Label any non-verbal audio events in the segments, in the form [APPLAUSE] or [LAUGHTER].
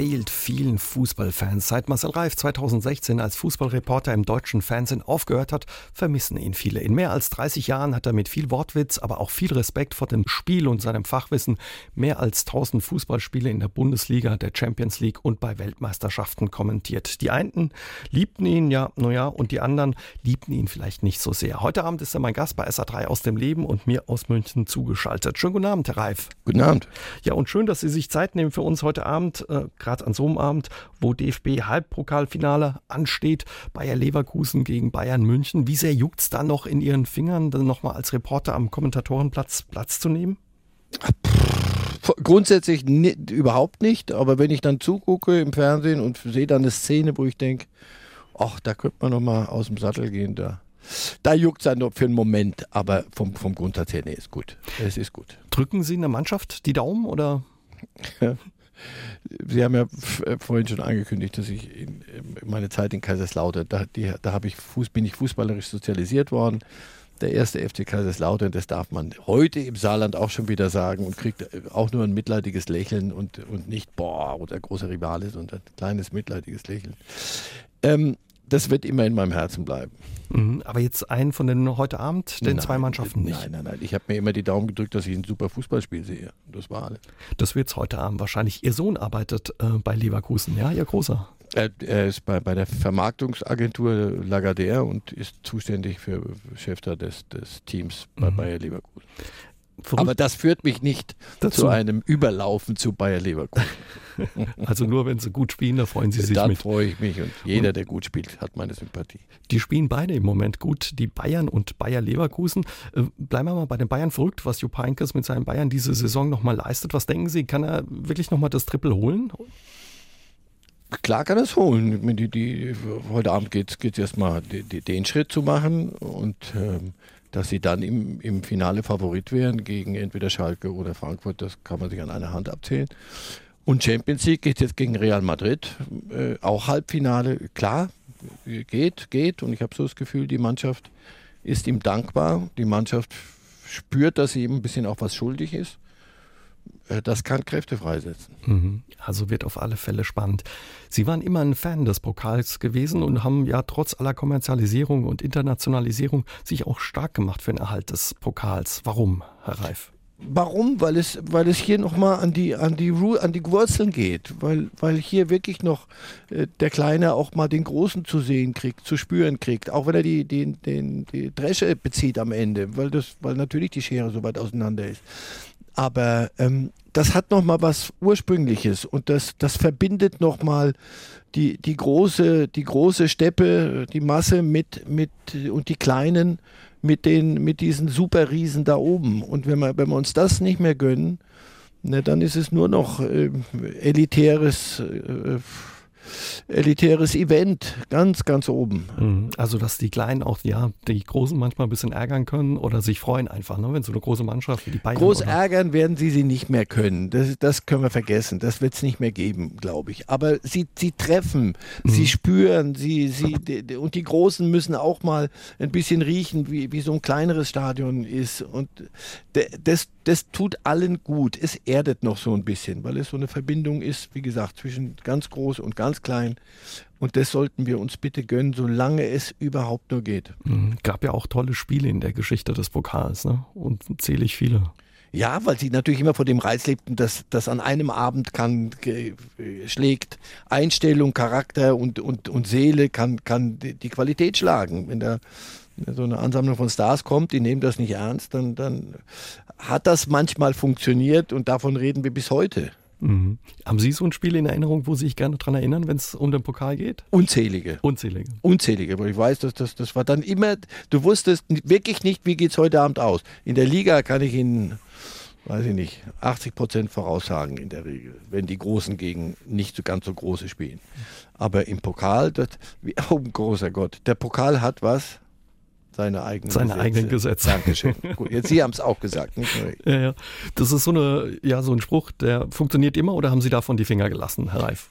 fehlt vielen Fußballfans. Seit Marcel Reif 2016 als Fußballreporter im deutschen Fernsehen aufgehört hat, vermissen ihn viele. In mehr als 30 Jahren hat er mit viel Wortwitz, aber auch viel Respekt vor dem Spiel und seinem Fachwissen mehr als 1000 Fußballspiele in der Bundesliga, der Champions League und bei Weltmeisterschaften kommentiert. Die einen liebten ihn, ja, naja, und die anderen liebten ihn vielleicht nicht so sehr. Heute Abend ist er mein Gast bei SA3 aus dem Leben und mir aus München zugeschaltet. Schönen guten Abend, Herr Reif. Guten Abend. Ja, und schön, dass Sie sich Zeit nehmen für uns heute Abend. Äh, gerade an so einem Abend, wo DFB-Halbpokalfinale ansteht, Bayer Leverkusen gegen Bayern München. Wie sehr juckt es da noch in Ihren Fingern, dann nochmal als Reporter am Kommentatorenplatz Platz zu nehmen? Grundsätzlich nicht, überhaupt nicht, aber wenn ich dann zugucke im Fernsehen und sehe dann eine Szene, wo ich denke, ach, da könnte man noch mal aus dem Sattel gehen, da, da juckt es dann nur für einen Moment, aber vom, vom Grundsatz her, nee, ist gut. Es ist gut. Drücken Sie in der Mannschaft die Daumen oder? [LAUGHS] Sie haben ja äh, vorhin schon angekündigt, dass ich in, meine Zeit in Kaiserslautern, da, die, da ich Fuß, bin ich fußballerisch sozialisiert worden. Der erste FC Kaiserslautern, das darf man heute im Saarland auch schon wieder sagen und kriegt äh, auch nur ein mitleidiges Lächeln und, und nicht, boah, oder großer Rivale, sondern ein kleines mitleidiges Lächeln. Ähm, das wird immer in meinem Herzen bleiben. Mhm, aber jetzt einen von den heute Abend, den nein, zwei Mannschaften nicht. Nein, nein, nein. Ich habe mir immer die Daumen gedrückt, dass ich ein super Fußballspiel sehe. Das war alles. Das wird heute Abend wahrscheinlich. Ihr Sohn arbeitet äh, bei Leverkusen, ja, Ihr Großer. Er, er ist bei, bei der Vermarktungsagentur Lagardère und ist zuständig für Chef des, des Teams bei mhm. Bayer Leverkusen. Verrückt. Aber das führt mich nicht Dazu. zu einem Überlaufen zu Bayer Leverkusen. [LAUGHS] Also nur wenn sie gut spielen, da freuen sie sich Dann mit. freue ich mich und jeder, der gut spielt, hat meine Sympathie. Die spielen beide im Moment gut, die Bayern und Bayer Leverkusen. Äh, bleiben wir mal bei den Bayern verrückt, was Jupp Heynckes mit seinen Bayern diese Saison nochmal leistet. Was denken Sie, kann er wirklich nochmal das Triple holen? Klar kann er es holen. Die, die, heute Abend geht es erstmal den Schritt zu machen und ähm, dass sie dann im, im Finale Favorit wären gegen entweder Schalke oder Frankfurt, das kann man sich an einer Hand abzählen. Und Champions League geht jetzt gegen Real Madrid, äh, auch Halbfinale, klar, geht, geht. Und ich habe so das Gefühl, die Mannschaft ist ihm dankbar. Die Mannschaft spürt, dass sie ihm ein bisschen auch was schuldig ist. Äh, das kann Kräfte freisetzen. Mhm. Also wird auf alle Fälle spannend. Sie waren immer ein Fan des Pokals gewesen und haben ja trotz aller Kommerzialisierung und Internationalisierung sich auch stark gemacht für den Erhalt des Pokals. Warum, Herr Reif? Warum? Weil es, weil es hier nochmal an die, an, die, an die Wurzeln geht. Weil, weil hier wirklich noch äh, der Kleine auch mal den Großen zu sehen kriegt, zu spüren kriegt. Auch wenn er die, die, den, die Dresche bezieht am Ende, weil, das, weil natürlich die Schere so weit auseinander ist. Aber ähm, das hat nochmal was Ursprüngliches und das, das verbindet nochmal die, die, große, die große Steppe, die Masse mit, mit und die kleinen mit, den, mit diesen Superriesen da oben. Und wenn wir, wenn wir uns das nicht mehr gönnen, ne, dann ist es nur noch äh, elitäres. Äh, elitäres Event, ganz, ganz oben. Mhm. Also, dass die Kleinen auch ja, die Großen manchmal ein bisschen ärgern können oder sich freuen einfach, ne? wenn so eine große Mannschaft wie die Bayern. Groß ärgern werden sie sie nicht mehr können. Das, das können wir vergessen. Das wird es nicht mehr geben, glaube ich. Aber sie, sie treffen, mhm. sie spüren, sie, sie, und die Großen müssen auch mal ein bisschen riechen, wie, wie so ein kleineres Stadion ist. Und das, das tut allen gut. Es erdet noch so ein bisschen, weil es so eine Verbindung ist, wie gesagt, zwischen ganz groß und ganz klein. Und das sollten wir uns bitte gönnen, solange es überhaupt nur geht. Mhm. Gab ja auch tolle Spiele in der Geschichte des Pokals, ne? Und zählig viele. Ja, weil sie natürlich immer vor dem Reiz lebten, dass das an einem Abend kann schlägt Einstellung, Charakter und, und, und Seele kann, kann die Qualität schlagen. Wenn da so eine Ansammlung von Stars kommt, die nehmen das nicht ernst, dann, dann hat das manchmal funktioniert und davon reden wir bis heute. Mhm. Haben Sie so ein Spiel in Erinnerung, wo Sie sich gerne daran erinnern, wenn es um den Pokal geht? Unzählige. Unzählige. Unzählige, weil ich weiß, dass das, das war dann immer, du wusstest wirklich nicht, wie geht es heute Abend aus. In der Liga kann ich Ihnen, weiß ich nicht, 80 Prozent voraussagen in der Regel, wenn die Großen gegen nicht so ganz so große spielen. Aber im Pokal, das, wie, [LAUGHS] oh großer Gott, der Pokal hat was? Seine eigenen seine Gesetze. eigenen Gesetze. Dankeschön. [LAUGHS] Gut, jetzt Sie haben es auch gesagt, nicht nur ich. Ja, ja. Das ist so eine, ja, so ein Spruch, der funktioniert immer oder haben Sie davon die Finger gelassen, Herr Reif?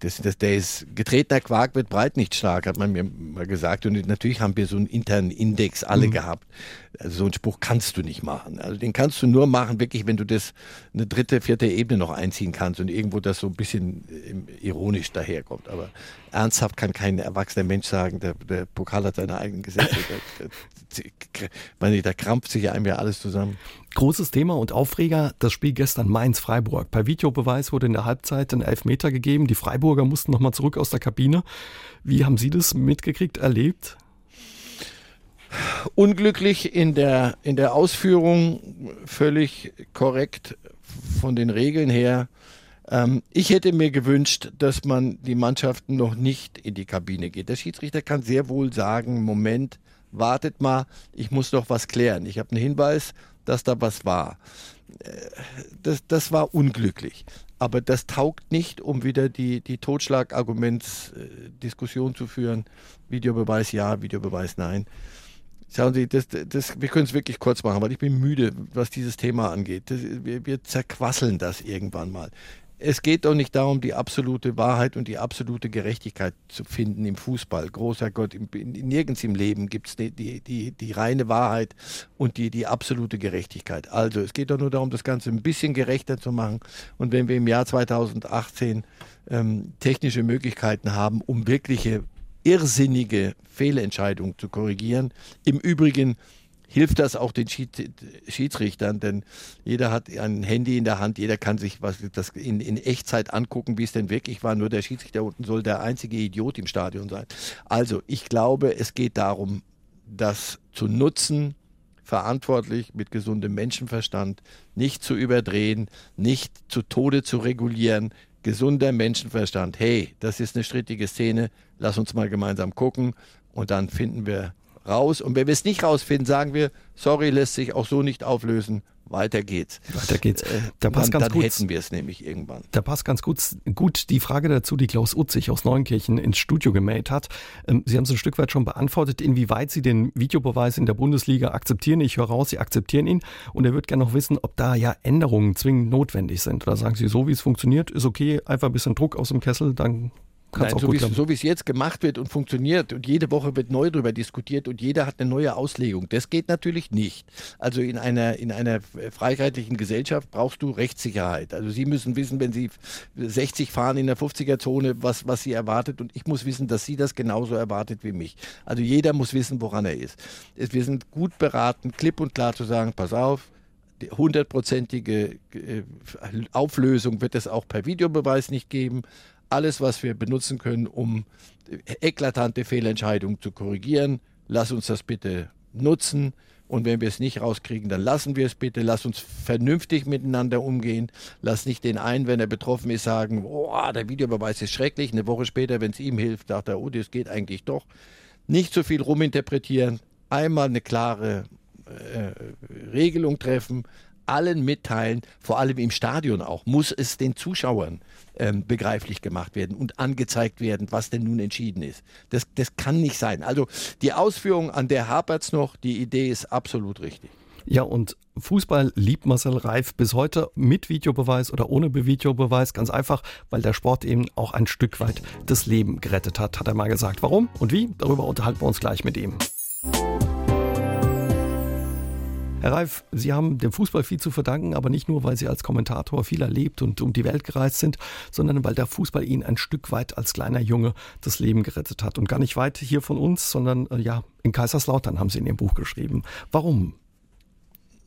Das, das, der ist getretener Quark wird breit nicht stark, hat man mir mal gesagt. Und natürlich haben wir so einen internen Index alle mhm. gehabt. Also so einen Spruch kannst du nicht machen. Also den kannst du nur machen, wirklich, wenn du das eine dritte, vierte Ebene noch einziehen kannst und irgendwo das so ein bisschen äh, ironisch daherkommt. Aber ernsthaft kann kein erwachsener Mensch sagen, der, der Pokal hat seine eigenen Gesetze. der, der, da krampft sich einem ja alles zusammen. Großes Thema und Aufreger, das Spiel gestern Mainz-Freiburg. Per Videobeweis wurde in der Halbzeit ein Elfmeter gegeben. Die Freiburger mussten nochmal zurück aus der Kabine. Wie haben Sie das mitgekriegt, erlebt? Unglücklich in der, in der Ausführung, völlig korrekt von den Regeln her. Ähm, ich hätte mir gewünscht, dass man die Mannschaften noch nicht in die Kabine geht. Der Schiedsrichter kann sehr wohl sagen, Moment, wartet mal, ich muss doch was klären. Ich habe einen Hinweis, dass da was war. Äh, das, das war unglücklich. Aber das taugt nicht, um wieder die, die Totschlagargumentsdiskussion zu führen. Videobeweis ja, Videobeweis nein. Schauen Sie, das, das, wir können es wirklich kurz machen, weil ich bin müde, was dieses Thema angeht. Das, wir, wir zerquasseln das irgendwann mal es geht doch nicht darum, die absolute Wahrheit und die absolute Gerechtigkeit zu finden im Fußball. Großer Gott, im, nirgends im Leben gibt es die, die, die, die, reine Wahrheit und die, die absolute Gerechtigkeit. Also es geht doch nur darum, das Ganze ein bisschen gerechter zu machen. Und wenn wir im Jahr 2018 ähm, technische Möglichkeiten haben, um wirkliche irrsinnige Fehlentscheidungen zu korrigieren, im Übrigen hilft das auch den Schiedsrichtern, denn jeder hat ein Handy in der Hand, jeder kann sich was, das in, in Echtzeit angucken, wie es denn wirklich war. Nur der Schiedsrichter unten soll der einzige Idiot im Stadion sein. Also ich glaube, es geht darum, das zu nutzen, verantwortlich mit gesundem Menschenverstand, nicht zu überdrehen, nicht zu Tode zu regulieren. Gesunder Menschenverstand. Hey, das ist eine strittige Szene. Lass uns mal gemeinsam gucken und dann finden wir raus. Und wenn wir es nicht rausfinden, sagen wir, sorry, lässt sich auch so nicht auflösen. Weiter geht's. Weiter geht's. Äh, da passt dann, ganz dann gut. hätten wir es nämlich irgendwann. Da passt ganz gut, gut die Frage dazu, die Klaus Utzig aus Neunkirchen ins Studio gemeldet hat. Ähm, Sie haben es ein Stück weit schon beantwortet, inwieweit Sie den Videobeweis in der Bundesliga akzeptieren. Ich höre raus, Sie akzeptieren ihn. Und er wird gerne noch wissen, ob da ja Änderungen zwingend notwendig sind. Oder sagen Sie, so wie es funktioniert, ist okay, einfach ein bisschen Druck aus dem Kessel, dann Nein, so, wie so wie es jetzt gemacht wird und funktioniert und jede Woche wird neu darüber diskutiert und jeder hat eine neue Auslegung. Das geht natürlich nicht. Also in einer, in einer freiheitlichen Gesellschaft brauchst du Rechtssicherheit. Also Sie müssen wissen, wenn Sie 60 fahren in der 50er-Zone, was, was Sie erwartet und ich muss wissen, dass Sie das genauso erwartet wie mich. Also jeder muss wissen, woran er ist. Wir sind gut beraten, klipp und klar zu sagen, pass auf, hundertprozentige äh, Auflösung wird es auch per Videobeweis nicht geben alles, was wir benutzen können, um eklatante Fehlentscheidungen zu korrigieren. Lass uns das bitte nutzen. Und wenn wir es nicht rauskriegen, dann lassen wir es bitte. Lass uns vernünftig miteinander umgehen. Lass nicht den einen, wenn er betroffen ist, sagen, oh, der Videobeweis ist schrecklich. Eine Woche später, wenn es ihm hilft, sagt er, oh, das geht eigentlich doch. Nicht so viel ruminterpretieren. Einmal eine klare äh, Regelung treffen, allen mitteilen, vor allem im Stadion auch, muss es den Zuschauern ähm, begreiflich gemacht werden und angezeigt werden, was denn nun entschieden ist. Das, das kann nicht sein. Also die Ausführung, an der hapert es noch, die Idee ist absolut richtig. Ja, und Fußball liebt Marcel Reif bis heute mit Videobeweis oder ohne Videobeweis. Ganz einfach, weil der Sport eben auch ein Stück weit das Leben gerettet hat, hat er mal gesagt. Warum und wie? Darüber unterhalten wir uns gleich mit ihm. Herr Reif, Sie haben dem Fußball viel zu verdanken, aber nicht nur, weil Sie als Kommentator viel erlebt und um die Welt gereist sind, sondern weil der Fußball Ihnen ein Stück weit als kleiner Junge das Leben gerettet hat. Und gar nicht weit hier von uns, sondern äh, ja, in Kaiserslautern haben Sie in Ihrem Buch geschrieben. Warum?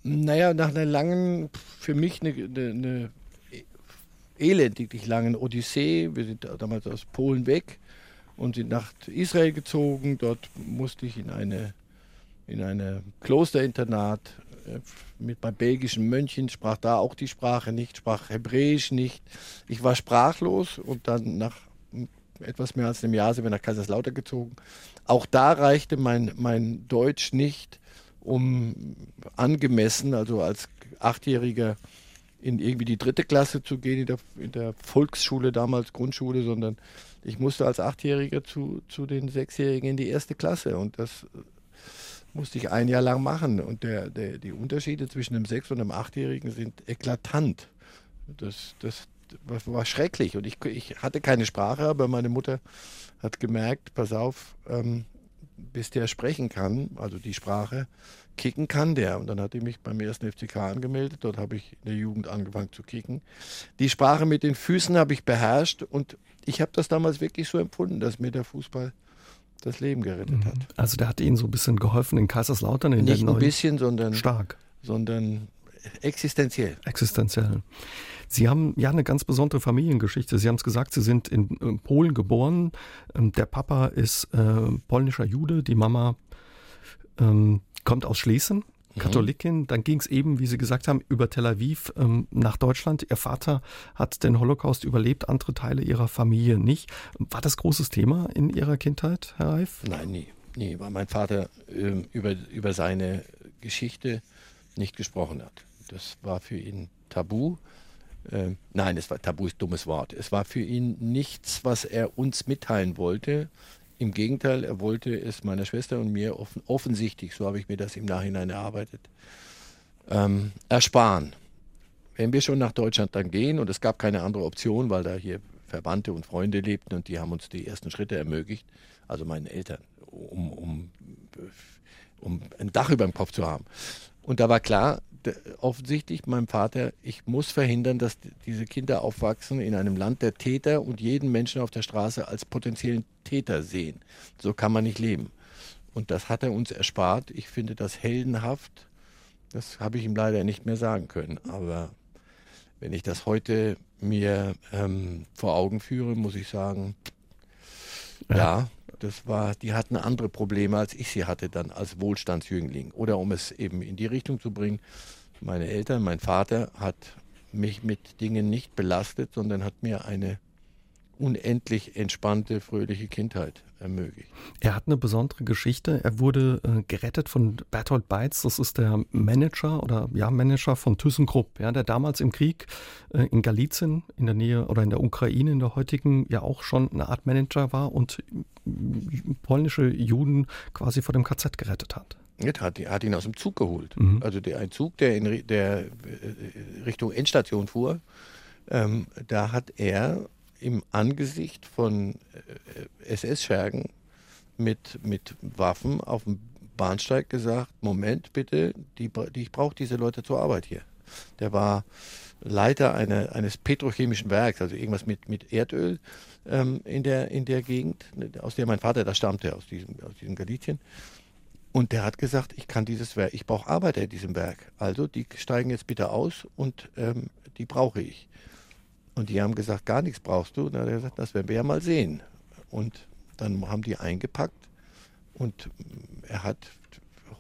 Naja, nach einer langen, für mich eine, eine, elendiglich langen Odyssee. Wir sind damals aus Polen weg und sind nach Israel gezogen. Dort musste ich in eine in einem Klosterinternat mit meinem belgischen Mönchen, sprach da auch die Sprache nicht, sprach Hebräisch nicht. Ich war sprachlos und dann nach etwas mehr als einem Jahr sind wir nach Kaiserslautern gezogen. Auch da reichte mein, mein Deutsch nicht, um angemessen, also als Achtjähriger in irgendwie die dritte Klasse zu gehen, in der, in der Volksschule damals, Grundschule, sondern ich musste als Achtjähriger zu, zu den Sechsjährigen in die erste Klasse. Und das musste ich ein Jahr lang machen. Und der, der, die Unterschiede zwischen einem Sechs- und einem Achtjährigen sind eklatant. Das, das war schrecklich. Und ich, ich hatte keine Sprache, aber meine Mutter hat gemerkt, pass auf, ähm, bis der sprechen kann, also die Sprache, kicken kann der. Und dann hat die mich beim ersten FCK angemeldet. Dort habe ich in der Jugend angefangen zu kicken. Die Sprache mit den Füßen habe ich beherrscht und ich habe das damals wirklich so empfunden, dass mir der Fußball das Leben gerettet hat. Mhm. Also der hat Ihnen so ein bisschen geholfen in Kaiserslautern in Nicht ein bisschen, sondern stark, sondern existenziell. Existenziell. Sie haben ja eine ganz besondere Familiengeschichte. Sie haben es gesagt, Sie sind in Polen geboren. Ähm, der Papa ist äh, polnischer Jude, die Mama ähm, kommt aus Schlesien. Katholikin. Dann ging es eben, wie Sie gesagt haben, über Tel Aviv ähm, nach Deutschland. Ihr Vater hat den Holocaust überlebt, andere Teile Ihrer Familie nicht. War das großes Thema in Ihrer Kindheit, Herr Reif? Nein, nie. nie weil mein Vater äh, über, über seine Geschichte nicht gesprochen hat. Das war für ihn tabu. Äh, nein, es war tabu ist ein dummes Wort. Es war für ihn nichts, was er uns mitteilen wollte. Im Gegenteil, er wollte es meiner Schwester und mir offen, offensichtlich, so habe ich mir das im Nachhinein erarbeitet, ähm, ersparen. Wenn wir schon nach Deutschland dann gehen, und es gab keine andere Option, weil da hier Verwandte und Freunde lebten und die haben uns die ersten Schritte ermöglicht, also meine Eltern, um, um, um ein Dach über dem Kopf zu haben. Und da war klar, offensichtlich meinem Vater, ich muss verhindern, dass diese Kinder aufwachsen in einem Land der Täter und jeden Menschen auf der Straße als potenziellen Täter sehen. So kann man nicht leben. Und das hat er uns erspart. Ich finde das heldenhaft. Das habe ich ihm leider nicht mehr sagen können. Aber wenn ich das heute mir ähm, vor Augen führe, muss ich sagen, ja. ja, das war, die hatten andere Probleme, als ich sie hatte dann als Wohlstandsjüngling. Oder um es eben in die Richtung zu bringen, meine Eltern, mein Vater hat mich mit Dingen nicht belastet, sondern hat mir eine unendlich entspannte, fröhliche Kindheit ermöglicht. Er hat eine besondere Geschichte. Er wurde äh, gerettet von Bertolt Beitz. Das ist der Manager oder ja Manager von ThyssenKrupp, ja, der damals im Krieg äh, in Galizien in der Nähe oder in der Ukraine in der heutigen ja auch schon eine Art Manager war und polnische Juden quasi vor dem KZ gerettet hat. Nicht, hat, hat ihn aus dem Zug geholt. Mhm. Also der, ein Zug, der in der äh, Richtung Endstation fuhr, ähm, da hat er im Angesicht von äh, SS-Schergen mit, mit Waffen auf dem Bahnsteig gesagt, Moment bitte, die, die, ich brauche diese Leute zur Arbeit hier. Der war Leiter eine, eines petrochemischen Werks, also irgendwas mit, mit Erdöl ähm, in, der, in der Gegend, aus der mein Vater da stammte, aus diesem, aus diesem Galizien. Und der hat gesagt, ich kann dieses Werk, ich brauche Arbeiter in diesem Werk. Also die steigen jetzt bitte aus und ähm, die brauche ich. Und die haben gesagt, gar nichts brauchst du. Und dann hat er gesagt, das werden wir ja mal sehen. Und dann haben die eingepackt und er hat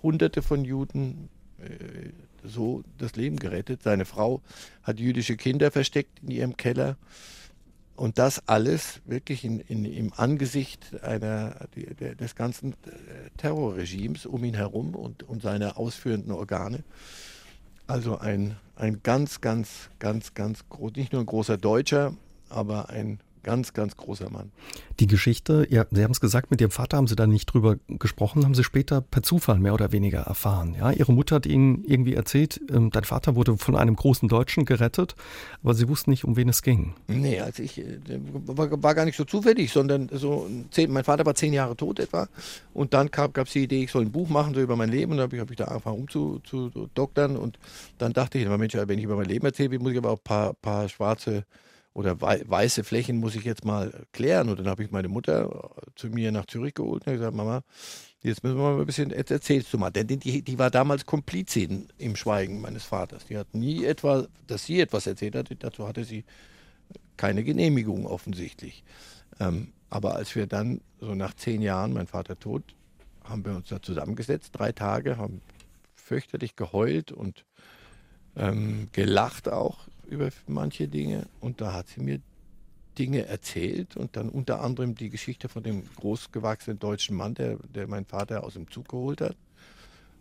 hunderte von Juden äh, so das Leben gerettet. Seine Frau hat jüdische Kinder versteckt in ihrem Keller. Und das alles wirklich in, in, im Angesicht einer, des ganzen äh, Terrorregimes um ihn herum und, und seiner ausführenden Organe. Also ein, ein ganz, ganz, ganz, ganz groß, nicht nur ein großer Deutscher, aber ein Ganz, ganz großer Mann. Die Geschichte, ja, Sie haben es gesagt, mit Ihrem Vater haben Sie da nicht drüber gesprochen, haben Sie später per Zufall mehr oder weniger erfahren. Ja, Ihre Mutter hat Ihnen irgendwie erzählt, ähm, dein Vater wurde von einem großen Deutschen gerettet, aber Sie wussten nicht, um wen es ging. Nee, also ich äh, war, war gar nicht so zufällig, sondern so zehn, mein Vater war zehn Jahre tot etwa und dann gab es die Idee, ich soll ein Buch machen so über mein Leben und dann habe ich, hab ich da angefangen umzudoktern und dann dachte ich, Mensch, wenn ich über mein Leben erzähle, muss ich aber auch ein paar, paar schwarze oder weiße Flächen muss ich jetzt mal klären. Und dann habe ich meine Mutter äh, zu mir nach Zürich geholt und gesagt, Mama, jetzt müssen wir mal ein bisschen, jetzt erzählst du mal. Denn die, die war damals Komplizin im Schweigen meines Vaters. Die hat nie etwa, dass sie etwas erzählt hat, dazu hatte sie keine Genehmigung offensichtlich. Ähm, aber als wir dann, so nach zehn Jahren, mein Vater tot, haben wir uns da zusammengesetzt, drei Tage, haben fürchterlich geheult und ähm, gelacht auch über manche Dinge und da hat sie mir Dinge erzählt und dann unter anderem die Geschichte von dem großgewachsenen deutschen Mann, der, der meinen Vater aus dem Zug geholt hat.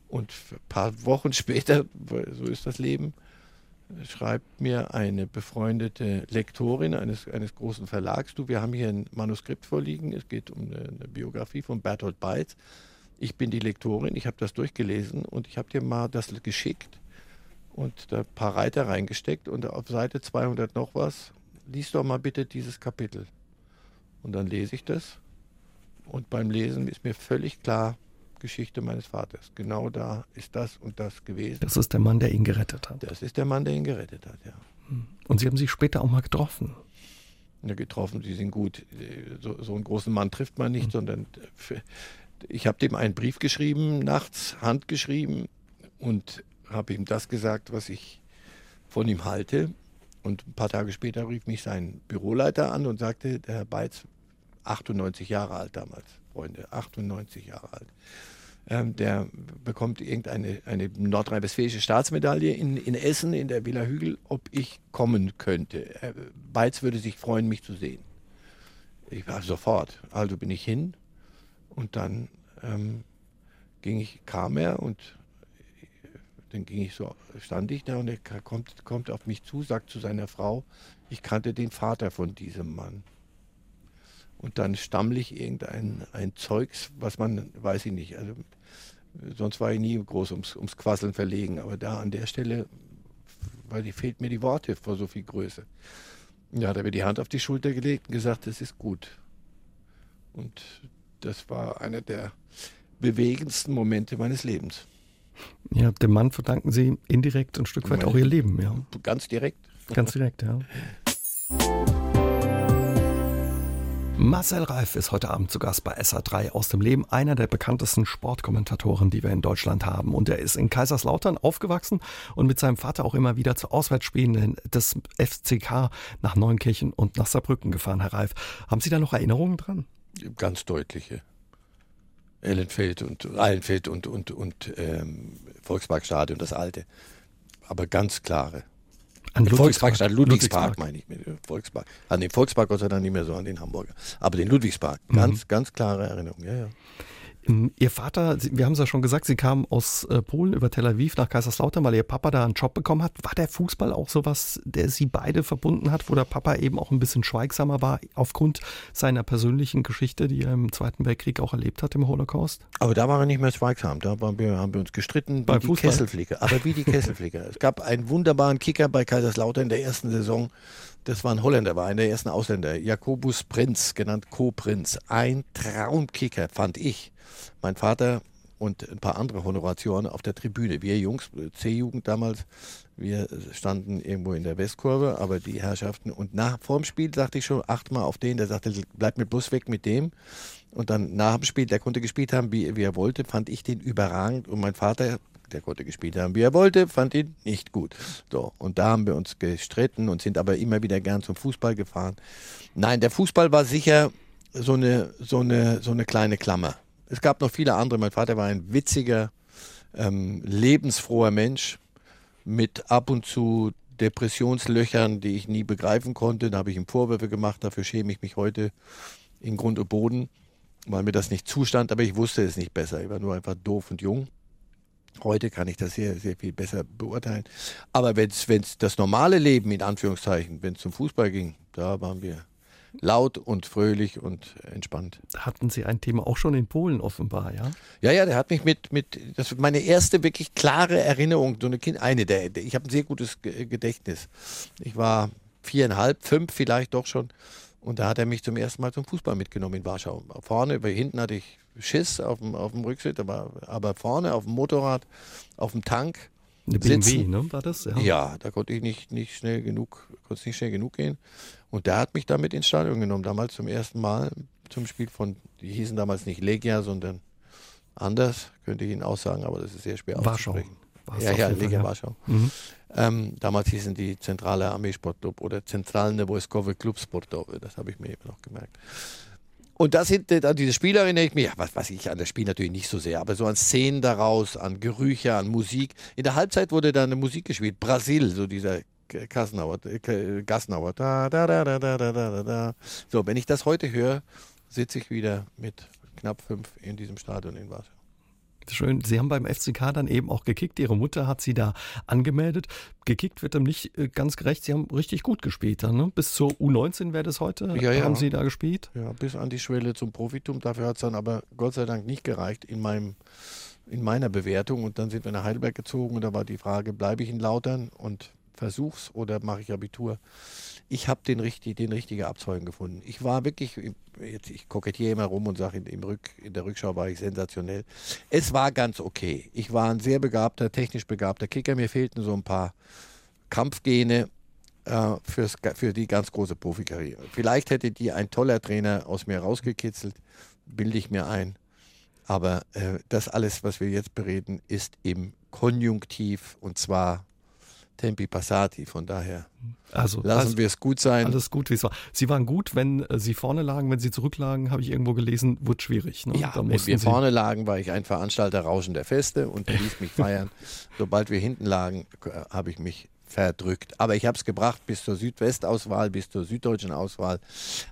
Und ein paar Wochen [LAUGHS] später, so ist das Leben, schreibt mir eine befreundete Lektorin eines, eines großen Verlags, du, wir haben hier ein Manuskript vorliegen, es geht um eine, eine Biografie von Bertolt Beitz. Ich bin die Lektorin, ich habe das durchgelesen und ich habe dir mal das geschickt und da ein paar Reiter reingesteckt und auf Seite 200 noch was lies doch mal bitte dieses Kapitel. Und dann lese ich das. Und beim Lesen ist mir völlig klar, Geschichte meines Vaters. Genau da ist das und das gewesen. Das ist der Mann, der ihn gerettet hat. Das ist der Mann, der ihn gerettet hat, ja. Hm. Und Sie haben sich später auch mal getroffen. Ja, getroffen, Sie sind gut. So, so einen großen Mann trifft man nicht, mhm. sondern für, ich habe dem einen Brief geschrieben, nachts handgeschrieben und habe ihm das gesagt, was ich von ihm halte. Und ein paar Tage später rief mich sein Büroleiter an und sagte, der Herr Beitz, 98 Jahre alt damals, Freunde, 98 Jahre alt. Ähm, der bekommt irgendeine eine nordrhein-westfälische Staatsmedaille in, in Essen, in der Villa Hügel, ob ich kommen könnte. Äh, Beitz würde sich freuen, mich zu sehen. Ich war sofort. Also bin ich hin und dann ähm, ging ich, kam er und dann ging ich so, stand ich da und er kommt, kommt auf mich zu, sagt zu seiner Frau, ich kannte den Vater von diesem Mann. Und dann stammle ich irgendein ein Zeugs, was man, weiß ich nicht, also sonst war ich nie groß ums, ums Quasseln verlegen, aber da an der Stelle, weil die fehlt mir die Worte vor so viel Größe. Ja, da hat er mir die Hand auf die Schulter gelegt und gesagt, das ist gut. Und das war einer der bewegendsten Momente meines Lebens. Ja, dem Mann verdanken Sie indirekt ein Stück weit auch Ihr Leben, ja. Ganz direkt. Ganz direkt, ja. Marcel Reif ist heute Abend zu Gast bei SA3 aus dem Leben, einer der bekanntesten Sportkommentatoren, die wir in Deutschland haben. Und er ist in Kaiserslautern aufgewachsen und mit seinem Vater auch immer wieder zu Auswärtsspielen des FCK nach Neunkirchen und nach Saarbrücken gefahren, Herr Reif. Haben Sie da noch Erinnerungen dran? Ganz deutliche. Ellenfeld und Eilenfeld und, und, und ähm, Volksparkstadion, das alte. Aber ganz klare. An Volksparkstadt, Ludwigspark, Ludwigspark meine ich. Mit Volkspark. An den Volkspark Gott sei Dank nicht mehr so, an den Hamburger. Aber den Ludwigspark. Ganz, mhm. ganz klare Erinnerung. Ja, ja. Ähm, ihr Vater, wir haben es ja schon gesagt, Sie kamen aus äh, Polen über Tel Aviv nach Kaiserslautern, weil Ihr Papa da einen Job bekommen hat. War der Fußball auch sowas, der Sie beide verbunden hat, wo der Papa eben auch ein bisschen schweigsamer war aufgrund seiner persönlichen Geschichte, die er im Zweiten Weltkrieg auch erlebt hat im Holocaust? Aber da war er nicht mehr schweigsam. Da wir, haben wir uns gestritten Beim wie die Kesselflicker. Aber wie die Kesselflicker. es gab einen wunderbaren Kicker bei Kaiserslautern in der ersten Saison. Das war ein Holländer, war einer der ersten Ausländer. Jakobus Prinz, genannt Co-Prinz. Ein Traumkicker, fand ich mein Vater und ein paar andere Honoratioren auf der Tribüne. Wir Jungs, C-Jugend damals, wir standen irgendwo in der Westkurve, aber die Herrschaften. Und nach vorm Spiel sagte ich schon achtmal auf den, der sagte, bleib mir bloß weg mit dem. Und dann nach dem Spiel, der konnte gespielt haben, wie, wie er wollte, fand ich den überragend. Und mein Vater, der konnte gespielt haben, wie er wollte, fand ihn nicht gut. So, und da haben wir uns gestritten und sind aber immer wieder gern zum Fußball gefahren. Nein, der Fußball war sicher so eine, so eine, so eine kleine Klammer es gab noch viele andere. Mein Vater war ein witziger, ähm, lebensfroher Mensch mit ab und zu Depressionslöchern, die ich nie begreifen konnte. Da habe ich ihm Vorwürfe gemacht. Dafür schäme ich mich heute in Grund und Boden, weil mir das nicht zustand. Aber ich wusste es nicht besser. Ich war nur einfach doof und jung. Heute kann ich das sehr, sehr viel besser beurteilen. Aber wenn es das normale Leben, in Anführungszeichen, wenn es zum Fußball ging, da waren wir laut und fröhlich und entspannt. Hatten Sie ein Thema auch schon in Polen offenbar, ja? Ja, ja, der hat mich mit, mit das meine erste wirklich klare Erinnerung, so eine Kind, eine der, ich habe ein sehr gutes Gedächtnis. Ich war viereinhalb, fünf vielleicht doch schon. Und da hat er mich zum ersten Mal zum Fußball mitgenommen in Warschau. Vorne, hinten hatte ich Schiss auf dem, auf dem Rücksitz, aber, aber vorne auf dem Motorrad, auf dem Tank. Eine BMW, ne, war das? Ja. ja, da konnte ich nicht, nicht schnell genug, konnte nicht schnell genug gehen. Und der hat mich damit ins Stadion genommen, damals zum ersten Mal zum Spiel von, die hießen damals nicht Legia, sondern anders, könnte ich Ihnen auch sagen, aber das ist sehr schwer Warschau. auszusprechen. Ja, ja, Legia Warschau. Mhm. Ähm, damals hießen die Zentrale Armeesportclub oder Zentralne Wojskowe Klub Sportowe, das habe ich mir immer noch gemerkt. Und das sind äh, dann diese Spiele, erinnere ich mich, ja, was weiß ich, an das Spiel natürlich nicht so sehr, aber so an Szenen daraus, an Gerüche, an Musik. In der Halbzeit wurde da eine Musik gespielt, Brasil, so dieser Kassenauer, Gassenauer. Da, da, da, da, da, da, da, da. So, wenn ich das heute höre, sitze ich wieder mit knapp fünf in diesem Stadion in Warschau. Schön. Sie haben beim FCK dann eben auch gekickt. Ihre Mutter hat Sie da angemeldet. Gekickt wird dem nicht äh, ganz gerecht. Sie haben richtig gut gespielt dann, ne? Bis zur U19 wäre das heute. Ja, ja. Haben Sie da gespielt? Ja, bis an die Schwelle zum Profitum. Dafür hat es dann aber Gott sei Dank nicht gereicht in meinem in meiner Bewertung. Und dann sind wir nach Heidelberg gezogen und da war die Frage, bleibe ich in Lautern? Und versuch's oder mache ich Abitur. Ich habe den, richtig, den richtigen Abzeugen gefunden. Ich war wirklich, jetzt, ich kokettiere immer rum und sage, in, Rück, in der Rückschau war ich sensationell. Es war ganz okay. Ich war ein sehr begabter, technisch begabter Kicker. Mir fehlten so ein paar Kampfgene äh, fürs, für die ganz große Profikarriere. Vielleicht hätte die ein toller Trainer aus mir rausgekitzelt, bilde ich mir ein. Aber äh, das alles, was wir jetzt bereden, ist im Konjunktiv und zwar Tempi Passati. Von daher also, lassen also, wir es gut sein. Alles gut, wie es war. Sie waren gut, wenn äh, Sie vorne lagen, wenn Sie zurücklagen, habe ich irgendwo gelesen, wird schwierig. Ne? Ja, da wenn wir Sie vorne lagen, war ich ein Veranstalter Rauschen der Feste und [LAUGHS] ließ mich feiern. Sobald wir hinten lagen, äh, habe ich mich verdrückt. Aber ich habe es gebracht bis zur Südwestauswahl, bis zur süddeutschen Auswahl.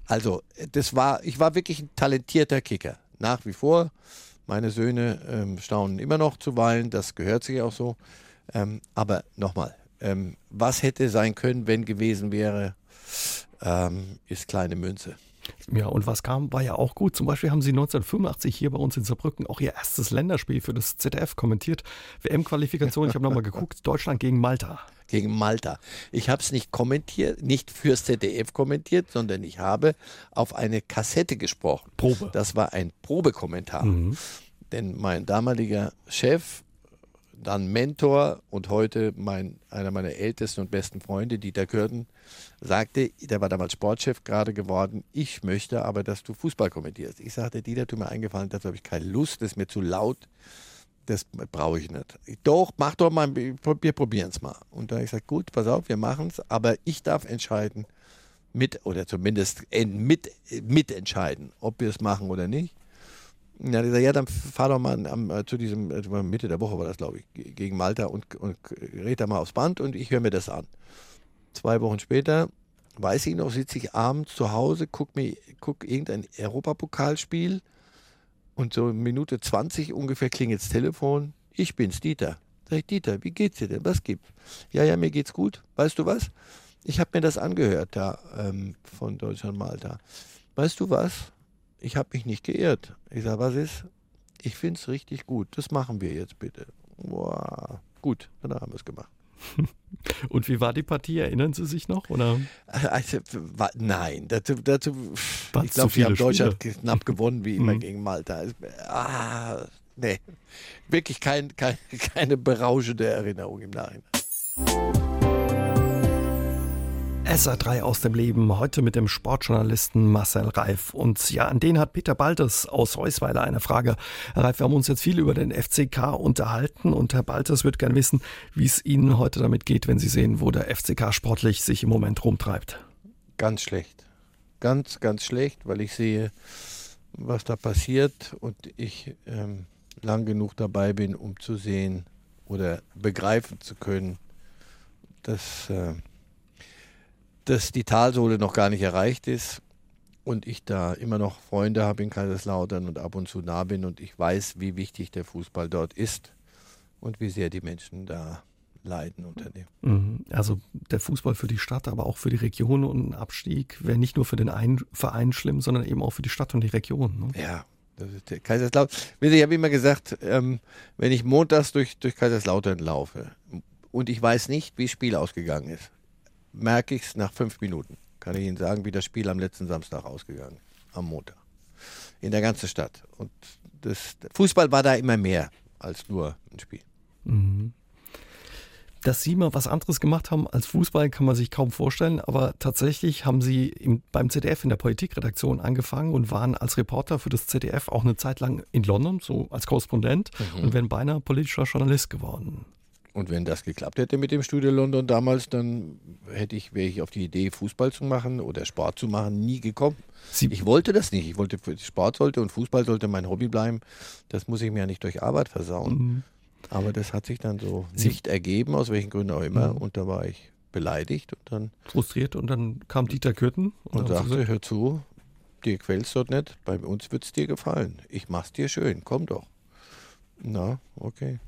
Also, das war, ich war wirklich ein talentierter Kicker. Nach wie vor. Meine Söhne ähm, staunen immer noch zuweilen, das gehört sich auch so. Ähm, aber nochmal, ähm, was hätte sein können, wenn gewesen wäre, ähm, ist kleine Münze. Ja, und was kam, war ja auch gut. Zum Beispiel haben Sie 1985 hier bei uns in Saarbrücken auch Ihr erstes Länderspiel für das ZDF kommentiert. WM-Qualifikation, ich habe nochmal geguckt, Deutschland gegen Malta. Gegen Malta. Ich habe es nicht kommentiert, nicht fürs ZDF kommentiert, sondern ich habe auf eine Kassette gesprochen. Probe. Das war ein Probekommentar. Mhm. Denn mein damaliger Chef dann Mentor und heute mein, einer meiner ältesten und besten Freunde, Dieter Kürten, sagte, der war damals Sportchef gerade geworden, ich möchte aber, dass du Fußball kommentierst. Ich sagte, Dieter, tu mir eingefallen, dazu habe ich keine Lust, das ist mir zu laut, das brauche ich nicht. Doch, mach doch mal, wir probieren es mal. Und da habe ich gesagt, gut, pass auf, wir machen es, aber ich darf entscheiden, mit, oder zumindest mit, mitentscheiden, ob wir es machen oder nicht. Ja, die sagt, ja, dann fahr doch mal am, äh, zu diesem, äh, Mitte der Woche war das, glaube ich, gegen Malta und, und red da mal aufs Band und ich höre mir das an. Zwei Wochen später, weiß ich noch, sitze ich abends zu Hause, guck mir guck irgendein Europapokalspiel und so Minute 20 ungefähr klingelt das Telefon. Ich bin's, Dieter. Sag ich, Dieter, wie geht's dir denn? Was gibt's? Ja, ja, mir geht's gut. Weißt du was? Ich habe mir das angehört da ähm, von Deutschland Malta. Weißt du was? Ich habe mich nicht geirrt. Ich sage, was ist? Ich finde es richtig gut. Das machen wir jetzt bitte. Boah, gut, dann haben wir es gemacht. [LAUGHS] Und wie war die Partie? Erinnern Sie sich noch? Oder? Also, war, nein, dazu, dazu ich glaube, wir haben Deutschland knapp [LAUGHS] gewonnen, wie immer mhm. gegen Malta. Ah, nee, wirklich kein, kein, [LAUGHS] keine berauschende Erinnerung im Nachhinein. SA3 aus dem Leben, heute mit dem Sportjournalisten Marcel Reif. Und ja, an den hat Peter Baltes aus Reusweiler eine Frage. Herr Reif, wir haben uns jetzt viel über den FCK unterhalten und Herr Baltes wird gern wissen, wie es Ihnen heute damit geht, wenn Sie sehen, wo der FCK sportlich sich im Moment rumtreibt. Ganz schlecht. Ganz, ganz schlecht, weil ich sehe, was da passiert und ich ähm, lang genug dabei bin, um zu sehen oder begreifen zu können, dass... Äh, dass die Talsohle noch gar nicht erreicht ist und ich da immer noch Freunde habe in Kaiserslautern und ab und zu nah bin und ich weiß, wie wichtig der Fußball dort ist und wie sehr die Menschen da leiden unter dem. Mhm. Also der Fußball für die Stadt, aber auch für die Region und ein Abstieg wäre nicht nur für den einen Verein schlimm, sondern eben auch für die Stadt und die Region. Ne? Ja, das ist der Kaiserslautern. Ich habe immer gesagt, ähm, wenn ich montags durch, durch Kaiserslautern laufe und ich weiß nicht, wie das Spiel ausgegangen ist, merke ich es nach fünf Minuten. Kann ich Ihnen sagen, wie das Spiel am letzten Samstag ausgegangen ist, am Montag. In der ganzen Stadt. Und das, Fußball war da immer mehr als nur ein Spiel. Mhm. Dass Sie mal was anderes gemacht haben als Fußball, kann man sich kaum vorstellen. Aber tatsächlich haben Sie im, beim ZDF in der Politikredaktion angefangen und waren als Reporter für das ZDF auch eine Zeit lang in London, so als Korrespondent mhm. und wären beinahe politischer Journalist geworden. Und wenn das geklappt hätte mit dem Studio London damals, dann hätte ich, wäre ich auf die Idee, Fußball zu machen oder Sport zu machen, nie gekommen. Sie ich wollte das nicht. Ich wollte, Sport sollte und Fußball sollte mein Hobby bleiben. Das muss ich mir ja nicht durch Arbeit versauen. Mhm. Aber das hat sich dann so Sie nicht ergeben, aus welchen Gründen auch immer. Mhm. Und da war ich beleidigt und dann. Frustriert und dann kam Dieter Kürten und, und sagte: Hör zu, dir quälst dort nicht. Bei uns wird es dir gefallen. Ich mach's dir schön. Komm doch. Na, okay.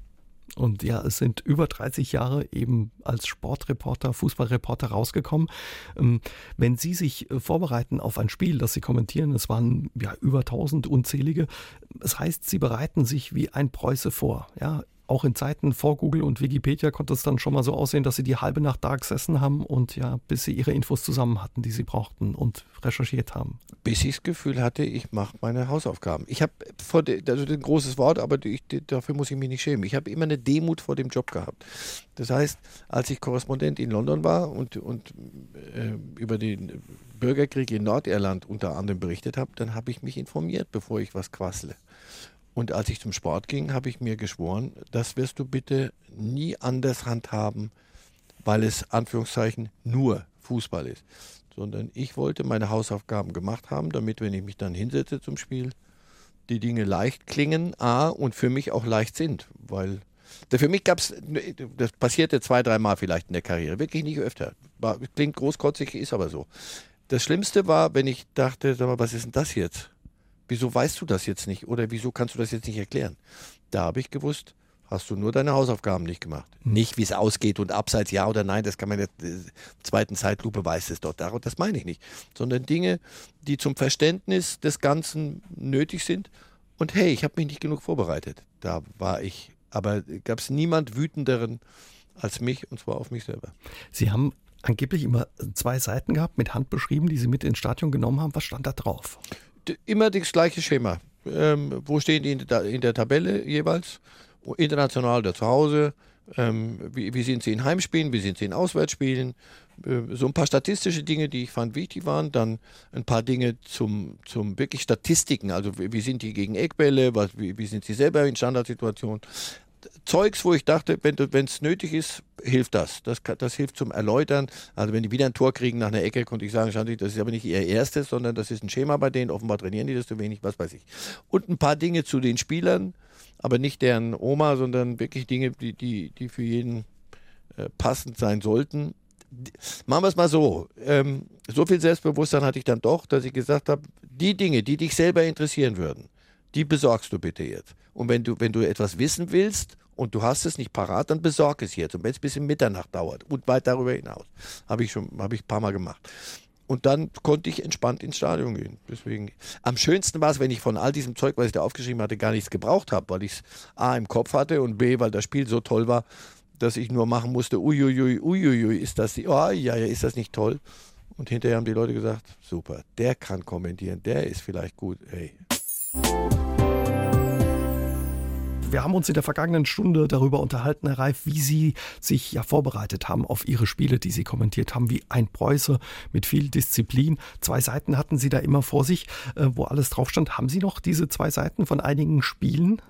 Und ja, es sind über 30 Jahre eben als Sportreporter, Fußballreporter rausgekommen. Ähm, wenn Sie sich äh, vorbereiten auf ein Spiel, das Sie kommentieren, es waren ja über 1000 unzählige, das heißt, Sie bereiten sich wie ein Preuße vor. Ja, auch in Zeiten vor Google und Wikipedia konnte es dann schon mal so aussehen, dass Sie die halbe Nacht da gesessen haben und ja, bis Sie Ihre Infos zusammen hatten, die Sie brauchten und recherchiert haben. Bis ich das Gefühl hatte, ich mache meine Hausaufgaben. Ich habe vor, de, also ein großes Wort, aber ich, dafür muss ich mich nicht schämen. Ich habe immer eine Demut vor dem Job gehabt. Das heißt, als ich Korrespondent in London war und, und äh, über den Bürgerkrieg in Nordirland unter anderem berichtet habe, dann habe ich mich informiert, bevor ich was quassle. Und als ich zum Sport ging, habe ich mir geschworen, das wirst du bitte nie anders handhaben, weil es Anführungszeichen nur Fußball ist. Sondern ich wollte meine Hausaufgaben gemacht haben, damit, wenn ich mich dann hinsetze zum Spiel, die Dinge leicht klingen, A, und für mich auch leicht sind. Weil für mich gab es, das passierte zwei, dreimal vielleicht in der Karriere, wirklich nicht öfter. War, klingt großkotzig, ist aber so. Das Schlimmste war, wenn ich dachte, sag mal, was ist denn das jetzt? Wieso weißt du das jetzt nicht? Oder wieso kannst du das jetzt nicht erklären? Da habe ich gewusst, hast du nur deine Hausaufgaben nicht gemacht. Nicht, wie es ausgeht und abseits ja oder nein, das kann man in der äh, zweiten Zeitlupe weiß es doch. Das meine ich nicht. Sondern Dinge, die zum Verständnis des Ganzen nötig sind. Und hey, ich habe mich nicht genug vorbereitet. Da war ich. Aber gab es niemand wütenderen als mich, und zwar auf mich selber. Sie haben angeblich immer zwei Seiten gehabt, mit Hand beschrieben, die Sie mit ins Stadion genommen haben. Was stand da drauf? Immer das gleiche Schema. Ähm, wo stehen die in der, in der, Tabelle jeweils? International oder zu Hause? Ähm, wie, wie, sind sie in Heimspielen? Wie sind sie in Auswärtsspielen? Äh, so ein paar statistische Dinge, die ich fand wichtig waren. Dann ein paar Dinge zum, zum wirklich Statistiken. Also wie, wie sind die gegen Eckbälle? Was, wie, wie sind sie selber in Standardsituationen? Zeugs, wo ich dachte, wenn es nötig ist, hilft das. das. Das hilft zum Erläutern. Also wenn die wieder ein Tor kriegen nach einer Ecke, konnte ich sagen, Shanti, das ist aber nicht ihr erstes, sondern das ist ein Schema bei denen. Offenbar trainieren die das zu wenig, was weiß ich. Und ein paar Dinge zu den Spielern, aber nicht deren Oma, sondern wirklich Dinge, die, die, die für jeden äh, passend sein sollten. Machen wir es mal so. Ähm, so viel Selbstbewusstsein hatte ich dann doch, dass ich gesagt habe, die Dinge, die dich selber interessieren würden, die besorgst du bitte jetzt. Und wenn du, wenn du etwas wissen willst und du hast es nicht parat, dann besorg es jetzt. Und wenn es bis in Mitternacht dauert und weit darüber hinaus, habe ich schon, habe ich ein paar Mal gemacht. Und dann konnte ich entspannt ins Stadion gehen. Deswegen, am schönsten war es, wenn ich von all diesem Zeug, was ich da aufgeschrieben hatte, gar nichts gebraucht habe, weil ich es A im Kopf hatte und B, weil das Spiel so toll war, dass ich nur machen musste, uiuiui, uiuiui, ist das, die, oh, ja, ja, ist das nicht toll? Und hinterher haben die Leute gesagt, super, der kann kommentieren, der ist vielleicht gut, ey. Wir haben uns in der vergangenen Stunde darüber unterhalten, Herr Reif, wie Sie sich ja vorbereitet haben auf Ihre Spiele, die Sie kommentiert haben, wie ein Preuße mit viel Disziplin. Zwei Seiten hatten Sie da immer vor sich, äh, wo alles drauf stand. Haben Sie noch diese zwei Seiten von einigen Spielen?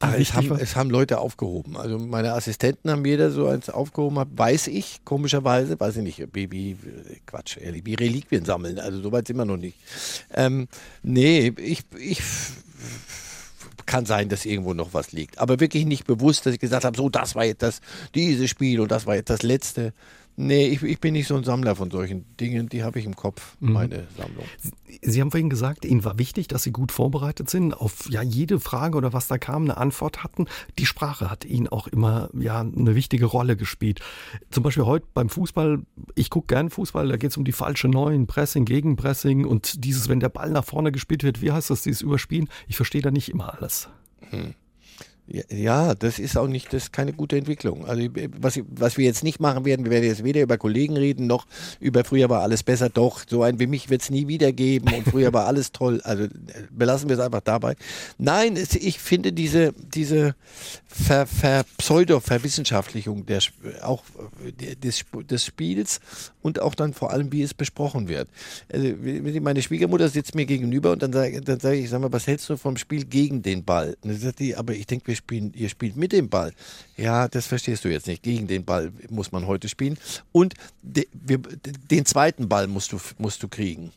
Ach, es, haben, es, haben, Leute aufgehoben. Also meine Assistenten haben jeder so eins aufgehoben, weiß ich, komischerweise, weiß ich nicht, wie, wie Quatsch, ehrlich, wie Reliquien sammeln. Also soweit sind wir noch nicht. Ähm, nee, ich, ich kann sein, dass irgendwo noch was liegt. Aber wirklich nicht bewusst, dass ich gesagt habe, so, das war jetzt das, dieses Spiel und das war jetzt das letzte. Nee, ich, ich, bin nicht so ein Sammler von solchen Dingen, die habe ich im Kopf, mhm. meine Sammlung. Sie haben vorhin gesagt, Ihnen war wichtig, dass Sie gut vorbereitet sind, auf ja jede Frage oder was da kam, eine Antwort hatten. Die Sprache hat Ihnen auch immer ja eine wichtige Rolle gespielt. Zum Beispiel heute beim Fußball, ich gucke gern Fußball, da geht es um die falsche Neuen, Pressing, Gegenpressing und dieses, wenn der Ball nach vorne gespielt wird, wie heißt das, dieses Überspielen? Ich verstehe da nicht immer alles. Hm. Ja, das ist auch nicht, das ist keine gute Entwicklung. Also was, was wir jetzt nicht machen werden, wir werden jetzt weder über Kollegen reden, noch über früher war alles besser, doch, so ein wie mich wird es nie wieder geben und früher war alles [LAUGHS] toll. Also belassen wir es einfach dabei. Nein, es, ich finde diese, diese Ver, Ver, Pseudo-Verwissenschaftlichung der, auch des, des Spiels und auch dann vor allem, wie es besprochen wird. Also, meine Schwiegermutter sitzt mir gegenüber und dann sage dann sag ich, sag mal, was hältst du vom Spiel gegen den Ball? Und dann sagt die, aber ich denke, wir spielen, ihr spielt mit dem Ball. Ja, das verstehst du jetzt nicht. Gegen den Ball muss man heute spielen. Und de, wir, den zweiten Ball musst du, musst du kriegen.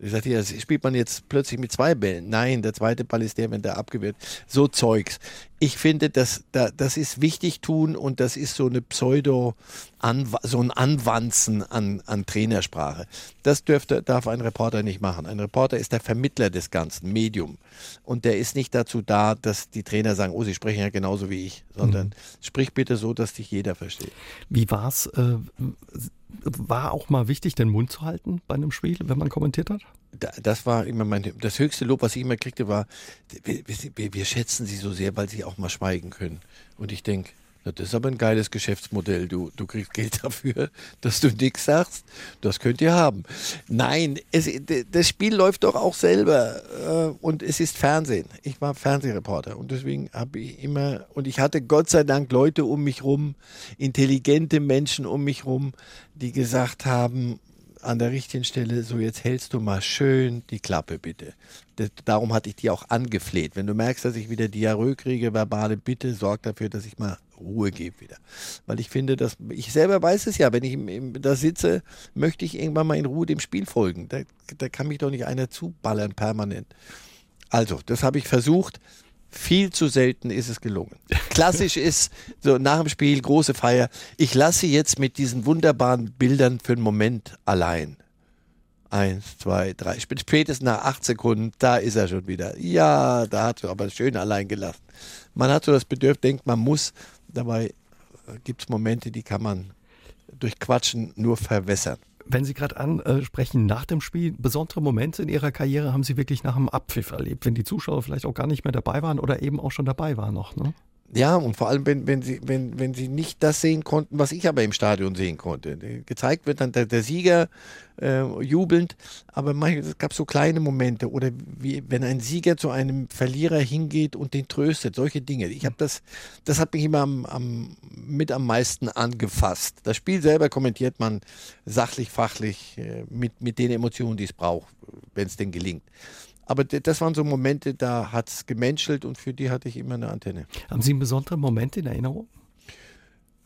Ich sagte, ja, spielt man jetzt plötzlich mit zwei Bällen? Nein, der zweite Ball ist der, wenn der abgewehrt. So Zeugs. Ich finde, das, das ist wichtig tun und das ist so eine Pseudo, so ein Anwanzen an, an Trainersprache. Das dürfte, darf ein Reporter nicht machen. Ein Reporter ist der Vermittler des Ganzen, Medium. Und der ist nicht dazu da, dass die Trainer sagen, oh, sie sprechen ja genauso wie ich, sondern mhm. sprich bitte so, dass dich jeder versteht. Wie war's? Äh, war auch mal wichtig, den Mund zu halten bei einem Spiel, wenn man kommentiert hat? Das war immer mein, das höchste Lob, was ich immer kriegte, war, wir, wir, wir schätzen sie so sehr, weil sie auch mal schweigen können. Und ich denke, das ist aber ein geiles Geschäftsmodell. Du, du kriegst Geld [LAUGHS] dafür, dass du nichts sagst. Das könnt ihr haben. Nein, es, das Spiel läuft doch auch selber. Äh, und es ist Fernsehen. Ich war Fernsehreporter und deswegen habe ich immer, und ich hatte Gott sei Dank Leute um mich rum, intelligente Menschen um mich rum, die gesagt haben, an der richtigen Stelle, so jetzt hältst du mal schön die Klappe bitte. Das, darum hatte ich die auch angefleht. Wenn du merkst, dass ich wieder Diarrhoe kriege, verbale Bitte, sorg dafür, dass ich mal Ruhe gebe wieder. Weil ich finde, dass ich selber weiß es ja, wenn ich da sitze, möchte ich irgendwann mal in Ruhe dem Spiel folgen. Da, da kann mich doch nicht einer zuballern permanent. Also, das habe ich versucht. Viel zu selten ist es gelungen. [LAUGHS] Klassisch ist so nach dem Spiel große Feier. Ich lasse jetzt mit diesen wunderbaren Bildern für einen Moment allein. Eins, zwei, drei. Spätestens nach acht Sekunden, da ist er schon wieder. Ja, da hat er aber schön allein gelassen. Man hat so das Bedürfnis, denkt, man muss. Dabei gibt es Momente, die kann man durch Quatschen nur verwässern. Wenn Sie gerade ansprechen, nach dem Spiel, besondere Momente in Ihrer Karriere haben Sie wirklich nach dem Abpfiff erlebt, wenn die Zuschauer vielleicht auch gar nicht mehr dabei waren oder eben auch schon dabei waren noch, ne? Ja, und vor allem, wenn, wenn, sie, wenn, wenn sie nicht das sehen konnten, was ich aber im Stadion sehen konnte. Gezeigt wird dann der, der Sieger äh, jubelnd, aber manchmal, es gab so kleine Momente oder wie, wenn ein Sieger zu einem Verlierer hingeht und den tröstet, solche Dinge. Ich habe das, das hat mich immer am, am, mit am meisten angefasst. Das Spiel selber kommentiert man sachlich, fachlich, äh, mit, mit den Emotionen, die es braucht, wenn es denn gelingt. Aber das waren so Momente, da hat es gemenschelt und für die hatte ich immer eine Antenne. Haben Sie einen besonderen Moment in Erinnerung?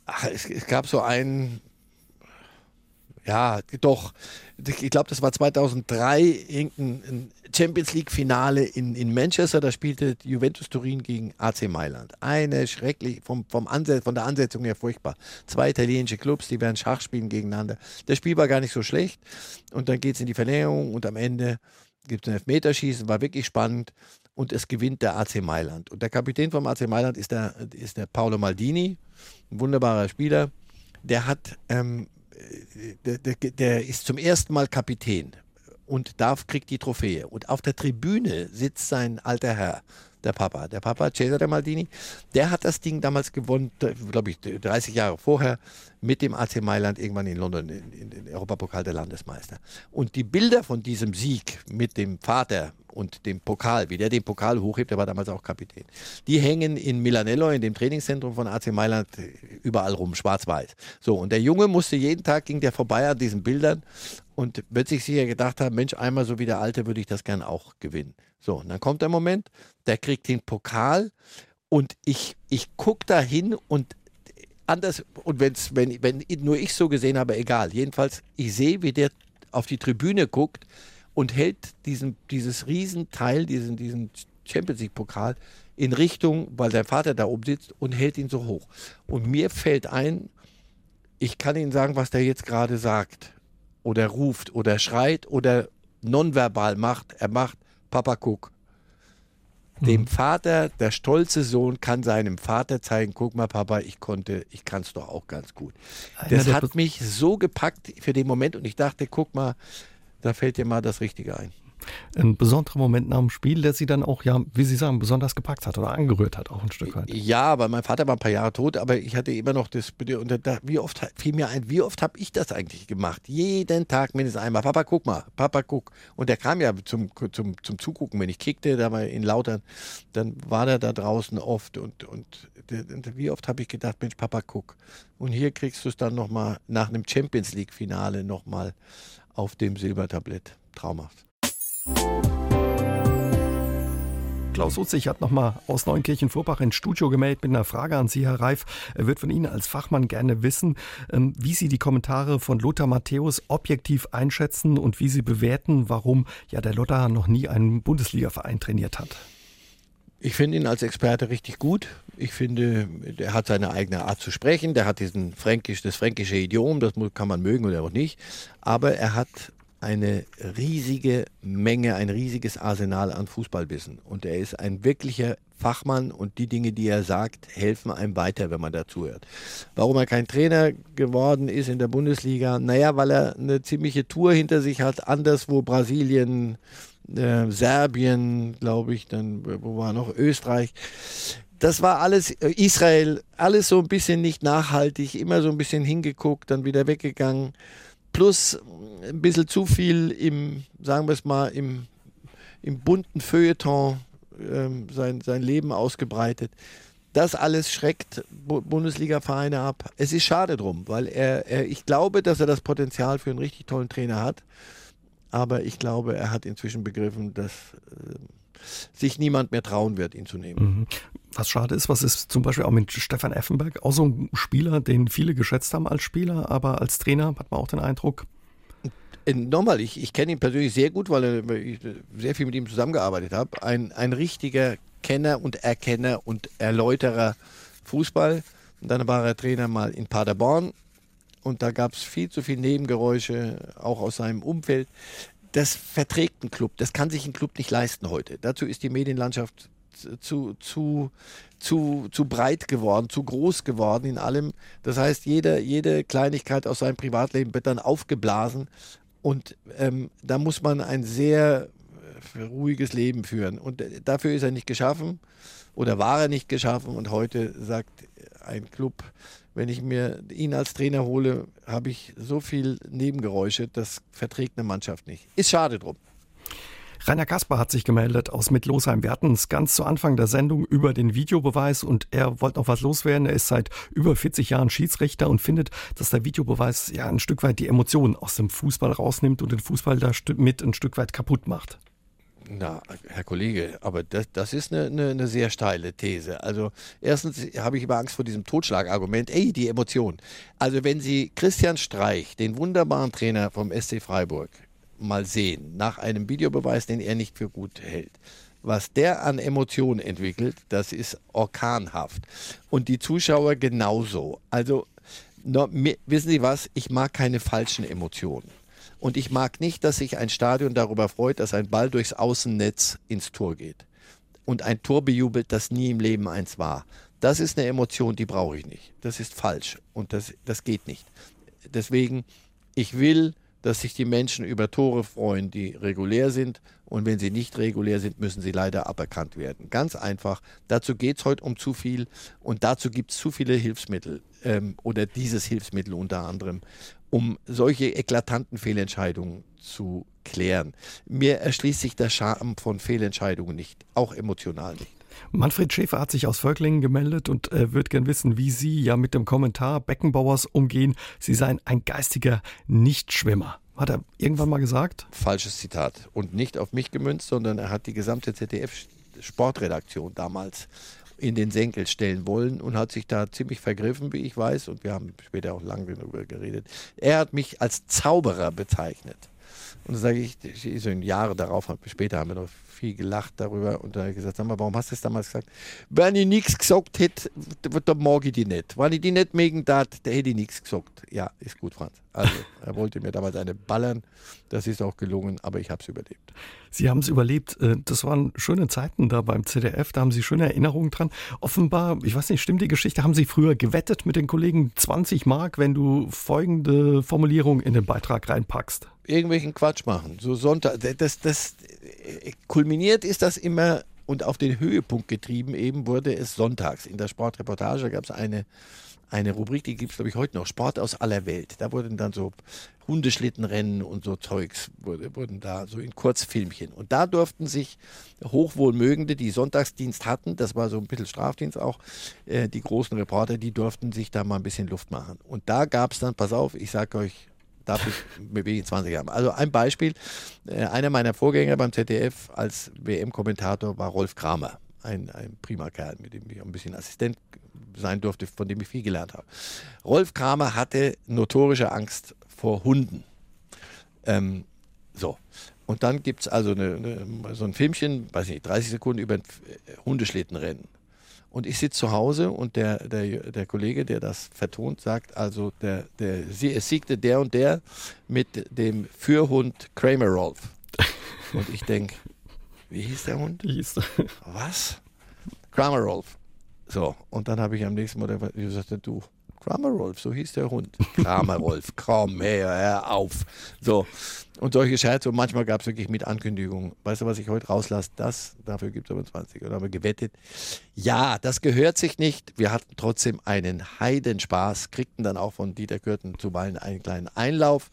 Ach, es, es gab so einen, ja, doch. Ich glaube, das war 2003 irgendein Champions League Finale in, in Manchester. Da spielte Juventus Turin gegen AC Mailand. Eine schrecklich, vom, vom von der Ansetzung her furchtbar. Zwei italienische Clubs, die werden Schach spielen gegeneinander. Das Spiel war gar nicht so schlecht. Und dann geht es in die Verlängerung und am Ende gibt es ein Elfmeterschießen, war wirklich spannend und es gewinnt der AC Mailand. Und der Kapitän vom AC Mailand ist der, ist der Paolo Maldini, ein wunderbarer Spieler. Der hat, ähm, der, der, der ist zum ersten Mal Kapitän und darf, kriegt die Trophäe. Und auf der Tribüne sitzt sein alter Herr, der Papa. Der Papa, Cesare Maldini, der hat das Ding damals gewonnen, glaube ich, 30 Jahre vorher mit dem AC Mailand irgendwann in London, in, den Europapokal der Landesmeister. Und die Bilder von diesem Sieg mit dem Vater und dem Pokal, wie der den Pokal hochhebt, der war damals auch Kapitän, die hängen in Milanello, in dem Trainingszentrum von AC Mailand, überall rum, schwarz-weiß. So, und der Junge musste jeden Tag, ging der vorbei an diesen Bildern und wird sich sicher gedacht haben, Mensch, einmal so wie der Alte würde ich das gern auch gewinnen. So, und dann kommt der Moment, der kriegt den Pokal und ich, ich gucke da hin und anders, und wenn's, wenn, wenn nur ich so gesehen habe, egal. Jedenfalls, ich sehe, wie der auf die Tribüne guckt und hält diesen, dieses Riesenteil, diesen, diesen Champions League-Pokal in Richtung, weil sein Vater da oben sitzt und hält ihn so hoch. Und mir fällt ein, ich kann Ihnen sagen, was der jetzt gerade sagt oder ruft oder schreit oder nonverbal macht. Er macht Papa guck. Dem mhm. Vater, der stolze Sohn kann seinem Vater zeigen, guck mal Papa, ich konnte, ich kann es doch auch ganz gut. Das hat mich so gepackt für den Moment und ich dachte, guck mal, da fällt dir mal das Richtige ein ein besonderer Moment nach dem Spiel, der Sie dann auch, ja, wie Sie sagen, besonders gepackt hat oder angerührt hat, auch ein Stück weit. Ja, aber mein Vater war ein paar Jahre tot, aber ich hatte immer noch das, und da, wie oft fiel mir ein, wie oft habe ich das eigentlich gemacht? Jeden Tag mindestens einmal. Papa, guck mal, Papa, guck. Und der kam ja zum, zum, zum Zugucken, wenn ich kickte, da war in Lautern, dann war der da draußen oft und, und wie oft habe ich gedacht, Mensch, Papa, guck. Und hier kriegst du es dann nochmal nach einem Champions League-Finale nochmal auf dem Silbertablett. Traumhaft. Klaus Utzig hat nochmal aus Neunkirchen-Vorbach ins Studio gemeldet mit einer Frage an Sie, Herr Reif. Er wird von Ihnen als Fachmann gerne wissen, ähm, wie Sie die Kommentare von Lothar Matthäus objektiv einschätzen und wie Sie bewerten, warum ja der Lothar noch nie einen Bundesliga-Verein trainiert hat. Ich finde ihn als Experte richtig gut. Ich finde, er hat seine eigene Art zu sprechen. Der hat diesen fränkisch, das fränkische Idiom, das kann man mögen oder auch nicht. Aber er hat eine riesige Menge, ein riesiges Arsenal an Fußballwissen. Und er ist ein wirklicher Fachmann und die Dinge, die er sagt, helfen einem weiter, wenn man dazuhört. Warum er kein Trainer geworden ist in der Bundesliga? Naja, weil er eine ziemliche Tour hinter sich hat, anderswo Brasilien, äh, Serbien, glaube ich, dann, wo war noch, Österreich. Das war alles, äh, Israel, alles so ein bisschen nicht nachhaltig, immer so ein bisschen hingeguckt, dann wieder weggegangen. Plus ein bisschen zu viel im, sagen wir es mal, im, im bunten Feuilleton ähm, sein, sein Leben ausgebreitet. Das alles schreckt Bundesliga-Vereine ab. Es ist schade drum, weil er, er, ich glaube, dass er das Potenzial für einen richtig tollen Trainer hat. Aber ich glaube, er hat inzwischen begriffen, dass äh, sich niemand mehr trauen wird, ihn zu nehmen. Mhm. Was schade ist, was ist zum Beispiel auch mit Stefan Effenberg, auch so ein Spieler, den viele geschätzt haben als Spieler, aber als Trainer hat man auch den Eindruck, äh, nochmal, ich, ich kenne ihn persönlich sehr gut, weil ich sehr viel mit ihm zusammengearbeitet habe. Ein, ein richtiger Kenner und Erkenner und Erläuterer Fußball. Und dann war er Trainer mal in Paderborn und da gab es viel zu viele Nebengeräusche, auch aus seinem Umfeld. Das verträgt ein Club, das kann sich ein Club nicht leisten heute. Dazu ist die Medienlandschaft zu, zu, zu, zu breit geworden, zu groß geworden in allem. Das heißt, jede, jede Kleinigkeit aus seinem Privatleben wird dann aufgeblasen und ähm, da muss man ein sehr äh, ruhiges Leben führen. Und äh, dafür ist er nicht geschaffen oder war er nicht geschaffen. Und heute sagt ein Club, wenn ich mir ihn als Trainer hole, habe ich so viel Nebengeräusche, das verträgt eine Mannschaft nicht. Ist schade drum. Rainer Kasper hat sich gemeldet aus Mittlosheim. Wir hatten es ganz zu Anfang der Sendung über den Videobeweis und er wollte noch was loswerden. Er ist seit über 40 Jahren Schiedsrichter und findet, dass der Videobeweis ja ein Stück weit die Emotionen aus dem Fußball rausnimmt und den Fußball da mit ein Stück weit kaputt macht. Na, Herr Kollege, aber das, das ist eine, eine, eine, sehr steile These. Also erstens habe ich immer Angst vor diesem Totschlagargument. Ey, die Emotion. Also wenn Sie Christian Streich, den wunderbaren Trainer vom SC Freiburg, mal sehen, nach einem Videobeweis, den er nicht für gut hält. Was der an Emotionen entwickelt, das ist orkanhaft. Und die Zuschauer genauso. Also, no, wissen Sie was? Ich mag keine falschen Emotionen. Und ich mag nicht, dass sich ein Stadion darüber freut, dass ein Ball durchs Außennetz ins Tor geht. Und ein Tor bejubelt, das nie im Leben eins war. Das ist eine Emotion, die brauche ich nicht. Das ist falsch. Und das, das geht nicht. Deswegen, ich will dass sich die Menschen über Tore freuen, die regulär sind. Und wenn sie nicht regulär sind, müssen sie leider aberkannt werden. Ganz einfach. Dazu geht es heute um zu viel und dazu gibt es zu viele Hilfsmittel ähm, oder dieses Hilfsmittel unter anderem, um solche eklatanten Fehlentscheidungen zu klären. Mir erschließt sich der Charme von Fehlentscheidungen nicht, auch emotional nicht. Manfred Schäfer hat sich aus Völklingen gemeldet und äh, wird gern wissen, wie Sie ja mit dem Kommentar Beckenbauers umgehen. Sie seien ein geistiger Nichtschwimmer. Hat er irgendwann mal gesagt? Falsches Zitat. Und nicht auf mich gemünzt, sondern er hat die gesamte ZDF-Sportredaktion damals in den Senkel stellen wollen und hat sich da ziemlich vergriffen, wie ich weiß. Und wir haben später auch lange darüber geredet. Er hat mich als Zauberer bezeichnet. Und da sage ich, so Jahre darauf, später haben wir noch viel gelacht darüber und dann gesagt, sag mal, warum hast du das damals gesagt? Wenn ich nichts gesagt hätte, dann mag ich die nicht. Wenn ich die nicht mögen darf, dann hätte ich nichts gesagt. Ja, ist gut, Franz. Also, [LAUGHS] er wollte mir damals eine ballern. Das ist auch gelungen, aber ich habe es überlebt. Sie haben es überlebt. Äh, das waren schöne Zeiten da beim ZDF. Da haben Sie schöne Erinnerungen dran. Offenbar, ich weiß nicht, stimmt die Geschichte, haben Sie früher gewettet mit den Kollegen 20 Mark, wenn du folgende Formulierung in den Beitrag reinpackst? Irgendwelchen Quatsch machen. So Sonntag. Das, das, kulminiert ist das immer und auf den Höhepunkt getrieben eben wurde es sonntags. In der Sportreportage gab es eine, eine Rubrik, die gibt es glaube ich heute noch, Sport aus aller Welt. Da wurden dann so Hundeschlittenrennen und so Zeugs, wurde, wurden da so in Kurzfilmchen. Und da durften sich Hochwohlmögende, die Sonntagsdienst hatten, das war so ein bisschen Strafdienst auch, äh, die großen Reporter, die durften sich da mal ein bisschen Luft machen. Und da gab es dann, pass auf, ich sage euch, darf ich mit wegen 20 haben. Also ein Beispiel, äh, einer meiner Vorgänger beim ZDF als WM-Kommentator war Rolf Kramer. Ein, ein prima Kerl, mit dem ich ein bisschen Assistent sein durfte, von dem ich viel gelernt habe. Rolf Kramer hatte notorische Angst vor Hunden. Ähm, so. Und dann gibt es also eine, eine, so ein Filmchen, weiß nicht, 30 Sekunden über ein Hundeschlittenrennen. Und ich sitze zu Hause und der, der, der Kollege, der das vertont, sagt also, der, der, es siegte der und der mit dem Fürhund Kramer Rolf. [LAUGHS] Und ich denke, wie hieß der Hund? Hieß. Was? Kramer Rolf. So, und dann habe ich am nächsten Mal gesagt, du, Kramer Rolf, so hieß der Hund. Kramer Rolf, [LAUGHS] komm her, hör auf. So, und solche Scherze. Und manchmal gab es wirklich mit Ankündigungen. Weißt du, was ich heute rauslasse? Das, dafür gibt es aber 20. Und haben wir gewettet. Ja, das gehört sich nicht. Wir hatten trotzdem einen Heidenspaß, kriegten dann auch von Dieter Kürten zuweilen einen kleinen Einlauf.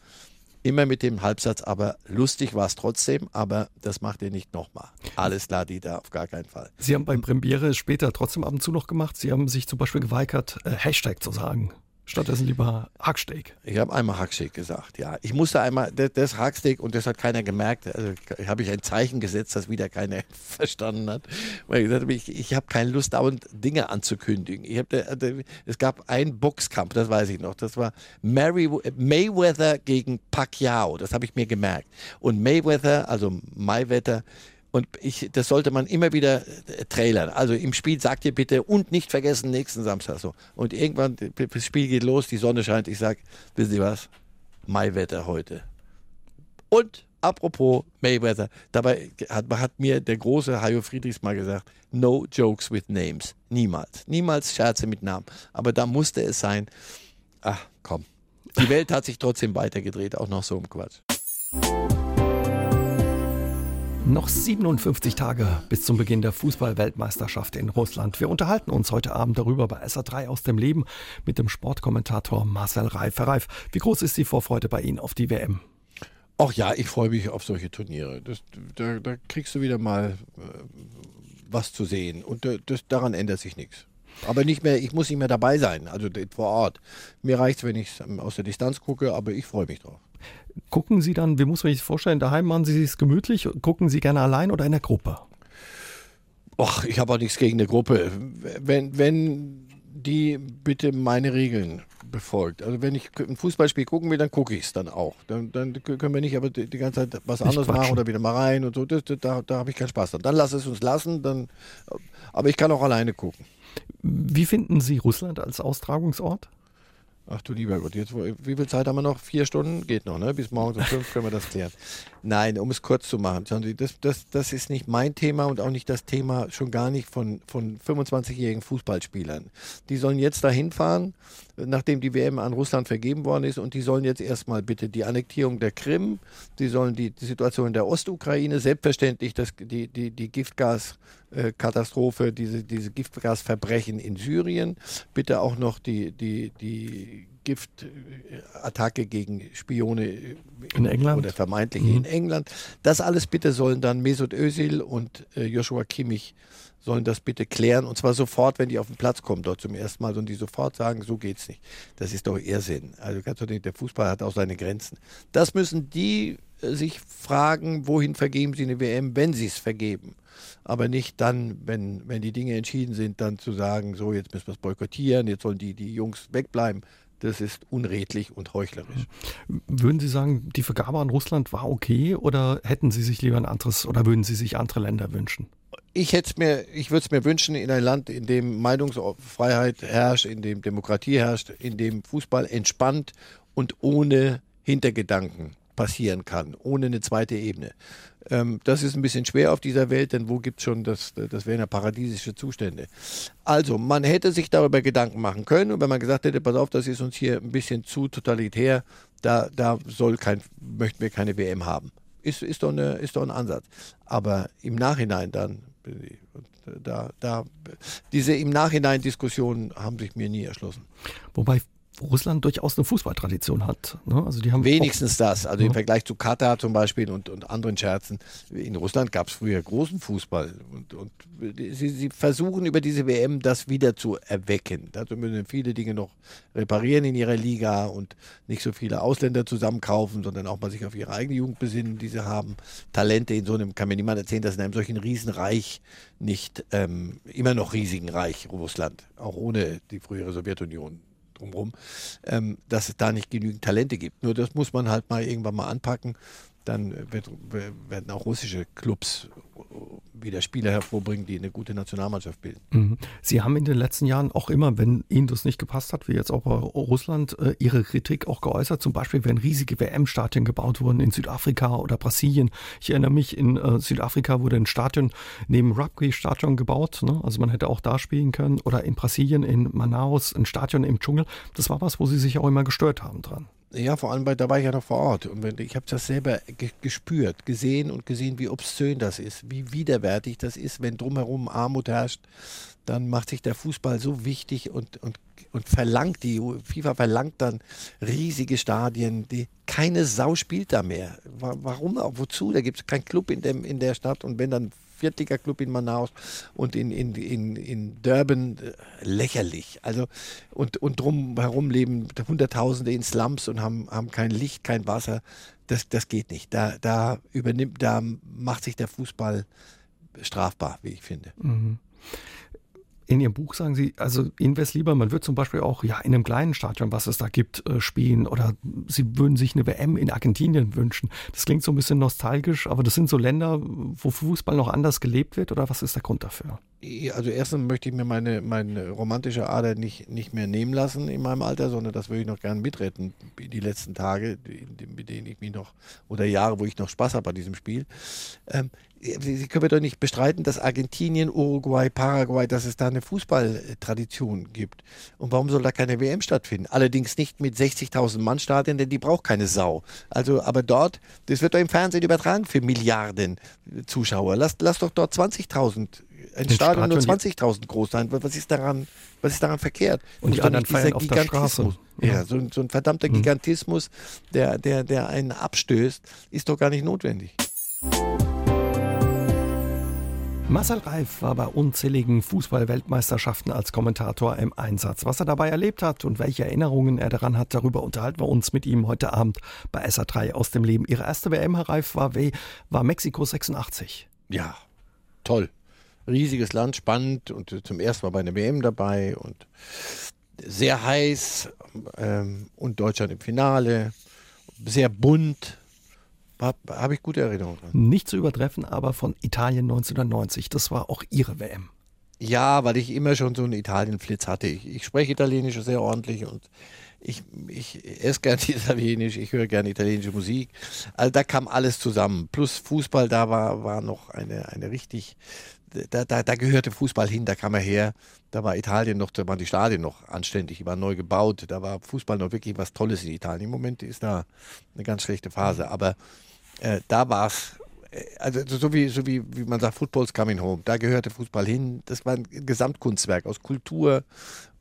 Immer mit dem Halbsatz, aber lustig war es trotzdem, aber das macht ihr nicht nochmal. Alles klar, Dieter, auf gar keinen Fall. Sie haben beim Premiere später trotzdem ab und zu noch gemacht. Sie haben sich zum Beispiel geweigert, äh, Hashtag zu sagen. Stattdessen lieber Hacksteak. Ich habe einmal Hacksteak gesagt, ja. Ich musste einmal, das, Hacksteak, und das hat keiner gemerkt, also habe ich ein Zeichen gesetzt, das wieder keiner [LAUGHS] verstanden hat. Weil ich gesagt habe, ich, ich habe keine Lust, dauernd Dinge anzukündigen. Ich hab, es gab einen Boxkampf, das weiß ich noch. Das war Mary, Mayweather gegen Pacquiao. Das habe ich mir gemerkt. Und Mayweather, also Mayweather, und ich, das sollte man immer wieder äh, trailern. Also im Spiel sagt ihr bitte und nicht vergessen nächsten Samstag so. Und irgendwann, das Spiel geht los, die Sonne scheint. Ich sage, wissen Sie was? Maiwetter heute. Und apropos Mayweather, dabei hat, hat mir der große Hajo Friedrichs mal gesagt, no jokes with names. Niemals. Niemals Scherze mit Namen. Aber da musste es sein. Ach, komm. Die Welt hat sich trotzdem weitergedreht, auch noch so im Quatsch. Noch 57 Tage bis zum Beginn der Fußball-Weltmeisterschaft in Russland. Wir unterhalten uns heute Abend darüber bei SA3 aus dem Leben mit dem Sportkommentator Marcel Reif. Herr Reif, wie groß ist die Vorfreude bei Ihnen auf die WM? Ach ja, ich freue mich auf solche Turniere. Das, da, da, kriegst du wieder mal äh, was zu sehen und das, daran ändert sich nichts. Aber nicht mehr, ich muss nicht mehr dabei sein, also vor Ort. Mir reicht es, wenn ich aus der Distanz gucke, aber ich freue mich drauf. Gucken Sie dann, wie muss man sich das vorstellen, daheim machen Sie es gemütlich? Gucken Sie gerne allein oder in der Gruppe? Ach, ich habe auch nichts gegen eine Gruppe. Wenn, wenn die bitte meine Regeln befolgt. Also wenn ich ein Fußballspiel gucken will, dann gucke ich es dann auch. Dann, dann, können wir nicht aber die, die ganze Zeit was anderes machen oder wieder mal rein und so. Das, das, da da habe ich keinen Spaß dran. Dann lass es uns lassen. Dann, aber ich kann auch alleine gucken. Wie finden Sie Russland als Austragungsort? Ach du lieber Gott, jetzt, wie viel Zeit haben wir noch? Vier Stunden? Geht noch, ne? Bis morgens um fünf können wir das klären. Nein, um es kurz zu machen, das, das, das ist nicht mein Thema und auch nicht das Thema, schon gar nicht von, von 25-jährigen Fußballspielern. Die sollen jetzt dahin fahren, nachdem die WM an Russland vergeben worden ist und die sollen jetzt erstmal bitte die Annektierung der Krim, die sollen die, die Situation in der Ostukraine, selbstverständlich das, die, die, die Giftgaskatastrophe, diese, diese Giftgasverbrechen in Syrien, bitte auch noch die, die, die Giftattacke gegen Spione in England oder vermeintlich mhm. in England. Das alles bitte sollen dann Mesut Özil und äh, Joshua Kimmich sollen das bitte klären und zwar sofort, wenn die auf den Platz kommen dort zum ersten Mal und die sofort sagen, so geht's nicht. Das ist doch Irrsinn. Also ganz nicht, der Fußball hat auch seine Grenzen. Das müssen die äh, sich fragen, wohin vergeben sie eine WM, wenn sie es vergeben. Aber nicht dann, wenn, wenn die Dinge entschieden sind, dann zu sagen, so jetzt müssen wir es boykottieren, jetzt sollen die, die Jungs wegbleiben. Das ist unredlich und heuchlerisch. Würden Sie sagen, die Vergabe an Russland war okay oder hätten Sie sich lieber ein anderes oder würden Sie sich andere Länder wünschen? Ich hätte mir, ich würde es mir wünschen in ein Land, in dem Meinungsfreiheit herrscht, in dem Demokratie herrscht, in dem Fußball entspannt und ohne Hintergedanken passieren kann, ohne eine zweite Ebene. Ähm, das ist ein bisschen schwer auf dieser Welt, denn wo gibt es schon, das, das wären ja paradiesische Zustände. Also, man hätte sich darüber Gedanken machen können und wenn man gesagt hätte, pass auf, das ist uns hier ein bisschen zu totalitär, da, da soll kein, möchten wir keine WM haben. Ist, ist, doch eine, ist doch ein Ansatz. Aber im Nachhinein dann, da, da, diese im Nachhinein Diskussionen haben sich mir nie erschlossen. Wobei Russland durchaus eine Fußballtradition hat. Ne? Also die haben Wenigstens das. Also im Vergleich zu Katar zum Beispiel und, und anderen Scherzen. In Russland gab es früher großen Fußball. Und, und sie, sie, versuchen über diese WM das wieder zu erwecken. Dazu müssen viele Dinge noch reparieren in ihrer Liga und nicht so viele Ausländer zusammenkaufen, sondern auch mal sich auf ihre eigene Jugend besinnen, die sie haben. Talente in so einem, kann mir niemand erzählen, dass in einem solchen Riesenreich nicht ähm, immer noch riesigen Reich Russland, auch ohne die frühere Sowjetunion drumherum, ähm, dass es da nicht genügend Talente gibt. Nur das muss man halt mal irgendwann mal anpacken. Dann wird, werden auch russische Clubs wieder Spieler hervorbringen, die eine gute Nationalmannschaft bilden. Mhm. Sie haben in den letzten Jahren auch immer, wenn Ihnen das nicht gepasst hat, wie jetzt auch bei Russland, äh, Ihre Kritik auch geäußert. Zum Beispiel, wenn riesige WM-Stadien gebaut wurden in Südafrika oder Brasilien. Ich erinnere mich, in äh, Südafrika wurde ein Stadion neben Rugby-Stadion gebaut. Ne? Also man hätte auch da spielen können. Oder in Brasilien, in Manaus, ein Stadion im Dschungel. Das war was, wo Sie sich auch immer gestört haben dran. Ja, vor allem, weil da war ich ja noch vor Ort und ich habe das selber ge gespürt, gesehen und gesehen, wie obszön das ist, wie widerwärtig das ist, wenn drumherum Armut herrscht. Dann macht sich der Fußball so wichtig und, und, und verlangt, die FIFA verlangt dann riesige Stadien, die keine Sau spielt da mehr. Warum? Wozu? Da gibt es keinen Club in, dem, in der Stadt und wenn dann Viertliga-Club in Manaus und in, in, in, in Durban äh, lächerlich. Also und, und drumherum leben Hunderttausende in Slums und haben, haben kein Licht, kein Wasser. Das, das geht nicht. Da, da übernimmt, da macht sich der Fußball strafbar, wie ich finde. Mhm. In Ihrem Buch sagen Sie, also es lieber, man würde zum Beispiel auch ja in einem kleinen Stadion, was es da gibt, äh, spielen oder Sie würden sich eine WM in Argentinien wünschen. Das klingt so ein bisschen nostalgisch, aber das sind so Länder, wo Fußball noch anders gelebt wird oder was ist der Grund dafür? Also erstens möchte ich mir meine, meine romantische Ader nicht, nicht mehr nehmen lassen in meinem Alter, sondern das würde ich noch gerne mitretten, die letzten Tage, mit denen ich mich noch, oder Jahre, wo ich noch Spaß habe bei diesem Spiel. Ähm, Sie können doch nicht bestreiten, dass Argentinien, Uruguay, Paraguay, dass es da eine Fußballtradition gibt. Und warum soll da keine WM stattfinden? Allerdings nicht mit 60.000 Mann Stadien, denn die braucht keine Sau. Also, aber dort, das wird doch im Fernsehen übertragen für Milliarden Zuschauer. Lass, lass doch dort 20.000 ein Stadion, nur 20.000 groß sein. Was ist daran, was ist daran verkehrt? Und die anderen feiern auf der Straße. Ja, so, so, ein verdammter hm. Gigantismus, der, der, der einen abstößt, ist doch gar nicht notwendig. Marcel Reif war bei unzähligen Fußball-Weltmeisterschaften als Kommentator im Einsatz. Was er dabei erlebt hat und welche Erinnerungen er daran hat, darüber unterhalten wir uns mit ihm heute Abend bei SA3 aus dem Leben. Ihre erste WM, Herr Reif, war, war Mexiko 86. Ja, toll. Riesiges Land, spannend und zum ersten Mal bei einer WM dabei und sehr heiß ähm, und Deutschland im Finale. Sehr bunt, habe hab ich gute Erinnerungen. Nicht zu übertreffen, aber von Italien 1990. Das war auch Ihre WM. Ja, weil ich immer schon so einen Italien-Flitz hatte. Ich, ich, spreche Italienisch sehr ordentlich und ich, ich esse gerne [LAUGHS] Italienisch, ich höre gerne italienische Musik. Also da kam alles zusammen. Plus Fußball, da war, war noch eine, eine richtig, da, da, da gehörte Fußball hin, da kam er her. Da war Italien noch, da waren die Stadien noch anständig, die waren neu gebaut, da war Fußball noch wirklich was Tolles in Italien. Im Moment ist da eine ganz schlechte Phase, aber äh, da war es, äh, also so wie, so wie, wie man sagt, Football's coming home, da gehörte Fußball hin. Das war ein Gesamtkunstwerk aus Kultur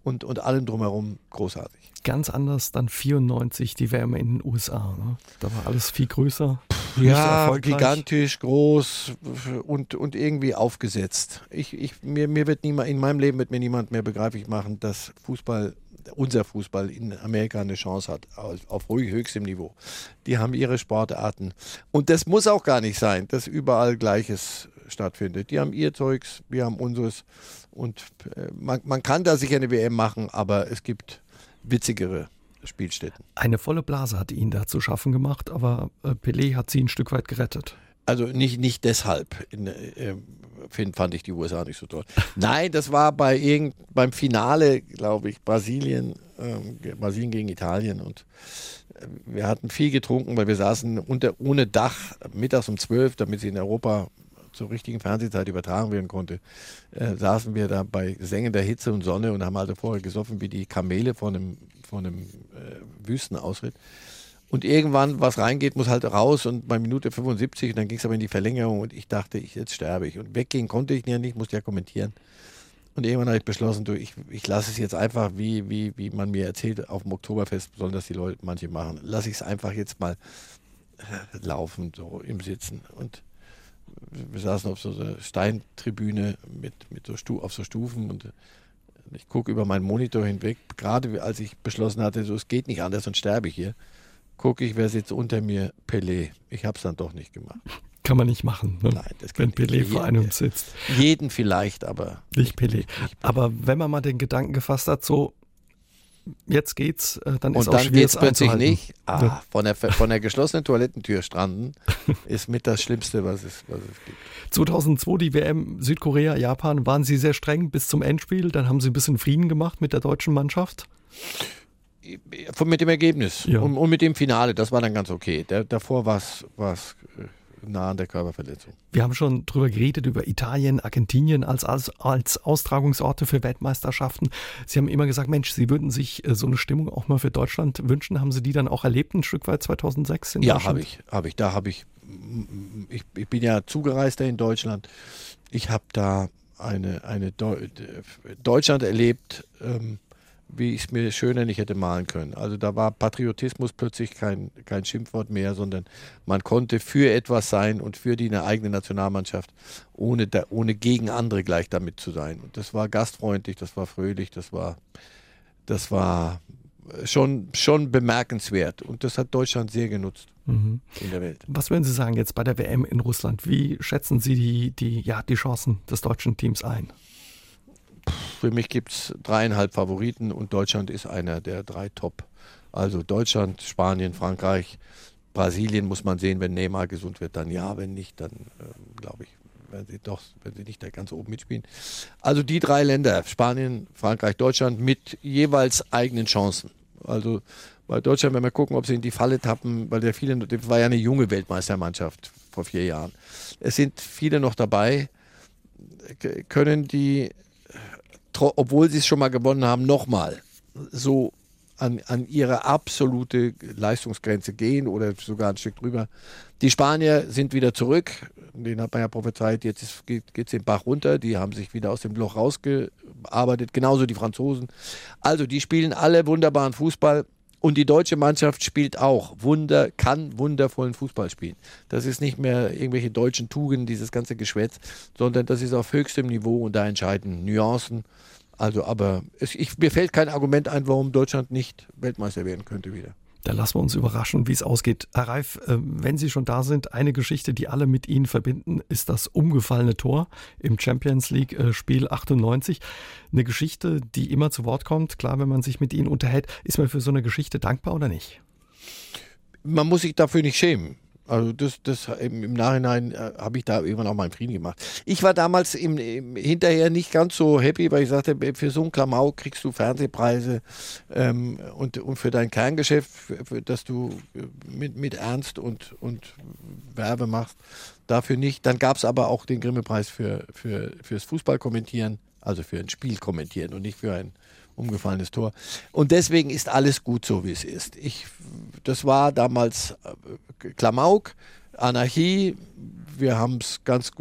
und, und allem drumherum großartig. Ganz anders dann 94 die WM in den USA. Ne? Da war alles viel größer. Ja, gigantisch, groß und, und irgendwie aufgesetzt. Ich, ich, mir, mir wird niemand, in meinem Leben wird mir niemand mehr begreiflich machen, dass Fußball unser Fußball in Amerika eine Chance hat, auf höchstem Niveau. Die haben ihre Sportarten. Und das muss auch gar nicht sein, dass überall Gleiches stattfindet. Die haben ihr Zeugs, wir haben unseres. Und äh, man, man kann da sicher eine WM machen, aber es gibt witzigere Spielstätten. Eine volle Blase hat ihn da zu schaffen gemacht, aber äh, Pelé hat sie ein Stück weit gerettet. Also nicht, nicht deshalb äh, find, fand ich die USA nicht so toll. Nein, das war bei irgend, beim Finale, glaube ich, Brasilien, äh, Brasilien gegen Italien und äh, wir hatten viel getrunken, weil wir saßen unter, ohne Dach mittags um zwölf, damit sie in Europa zur richtigen Fernsehzeit übertragen werden konnte, äh, saßen wir da bei sengender Hitze und Sonne und haben also vorher gesoffen wie die Kamele vor einem, vor einem äh, Wüstenausritt. Und irgendwann, was reingeht, muss halt raus und bei Minute 75 und dann ging es aber in die Verlängerung und ich dachte, ich, jetzt sterbe ich. Und weggehen konnte ich ja nicht, musste ja kommentieren. Und irgendwann habe ich beschlossen, du, ich, ich lasse es jetzt einfach, wie, wie, wie man mir erzählt, auf dem Oktoberfest sollen das die Leute manche machen. Lasse ich es einfach jetzt mal äh, laufen, so im Sitzen. Und wir saßen auf so einer Steintribüne mit, mit so Stu auf so Stufen und ich gucke über meinen Monitor hinweg, gerade als ich beschlossen hatte, so es geht nicht anders und sterbe ich hier gucke ich, wer sitzt unter mir? Pelé. Ich habe es dann doch nicht gemacht. [LAUGHS] Kann man nicht machen, ne? Nein, das wenn Pelé vor einem sitzt. Jeden vielleicht, aber nicht Pelé. Aber wenn man mal den Gedanken gefasst hat, so jetzt geht's, äh, dann und ist dann auch schwer geht's plötzlich nicht. Ah, Ja. von, der, von der geschlossenen Toilettentür stranden [LAUGHS] ist mit das Schlimmste, was es, was es gibt. 2002 die WM Südkorea, Japan, waren Sie sehr streng bis zum Endspiel. Dann haben Sie ein bisschen Frieden gemacht mit der deutschen Mannschaft. Mit dem Ergebnis Ja. und, und mit dem Finale, das war dann ganz okay. Der, davor war es nah an der Körperverletzung. Wir haben schon drüber geredet, über Italien, Argentinien als, als, als Austragungsorte für Weltmeisterschaften. Sie haben immer gesagt, Mensch, Sie würden sich äh, so eine Stimmung auch mal für Deutschland wünschen. Haben Sie die dann auch erlebt, ein Stück weit 2006 in Ja, habe ich, habe ich. Da habe ich, ich, ich bin ja Zugereister in Deutschland. Ich habe da eine, eine Deu Deutschland erlebt, ähm, wie ich es mir schöner nicht hätte malen können. Also da war Patriotismus plötzlich kein, kein Schimpfwort mehr, sondern man konnte für etwas sein und für die eine eigene Nationalmannschaft, ohne, da, ohne gegen andere gleich damit zu sein. Und das war gastfreundlich, das war fröhlich, das war, das war schon, schon bemerkenswert. Und das hat Deutschland sehr genutzt Mhm. in der Welt. Was würden Sie sagen jetzt bei der WM in Russland? Wie schätzen Sie die, die, ja, die Chancen des deutschen Teams ein? Für mich gibt es dreieinhalb Favoriten und Deutschland ist einer der drei Top. Also Deutschland, Spanien, Frankreich, Brasilien muss man sehen, wenn Neymar gesund wird, dann ja, wenn nicht, dann ähm, glaube ich, werden sie doch, wenn sie nicht da ganz oben mitspielen. Also die drei Länder, Spanien, Frankreich, Deutschland, mit jeweils eigenen Chancen. Also bei Deutschland, wenn wir gucken, ob sie in die Falle tappen, weil der viele, das war ja eine junge Weltmeistermannschaft vor vier Jahren. Es sind viele noch dabei, können die obwohl sie es schon mal gewonnen haben, nochmal so an, an ihre absolute Leistungsgrenze gehen oder sogar ein Stück drüber. Die Spanier sind wieder zurück. Den hat man ja prophezeit. Jetzt geht es den Bach runter. Die haben sich wieder aus dem Loch rausgearbeitet. Genauso die Franzosen. Also, die spielen alle wunderbaren Fußball. Und die deutsche Mannschaft spielt auch Wunder, kann wundervollen Fußball spielen. Das ist nicht mehr irgendwelche deutschen Tugenden, dieses ganze Geschwätz, sondern das ist auf höchstem Niveau und da entscheiden Nuancen. Also, aber es, ich, mir fällt kein Argument ein, warum Deutschland nicht Weltmeister werden könnte wieder. Da lassen wir uns überraschen, wie es ausgeht. Herr Reif, äh, wenn Sie schon da sind, eine Geschichte, die alle mit Ihnen verbinden, ist das umgefallene Tor im Champions League äh, Spiel 98. Eine Geschichte, die immer zu Wort kommt. Klar, wenn man sich mit Ihnen unterhält, ist man für so eine Geschichte dankbar oder nicht? Man muss sich dafür nicht schämen. Also das, das im, Nachhinein äh, habe ich da irgendwann auch meinen Frieden gemacht. Ich war damals im, im, hinterher nicht ganz so happy, weil ich sagte, für so einen Klamauk kriegst du Fernsehpreise ähm, und, und für dein Kerngeschäft, für, für, dass du äh, mit, mit Ernst und, und Werbe machst, dafür nicht. Dann gab es aber auch den Grimme-Preis für, für, fürs Fußballkommentieren, also für ein Spiel kommentieren und nicht für ein umgefallenes Tor. Und deswegen ist alles gut so, wie es ist. Ich, das war damals äh, Klamauk, Anarchie. Wir haben es ganz,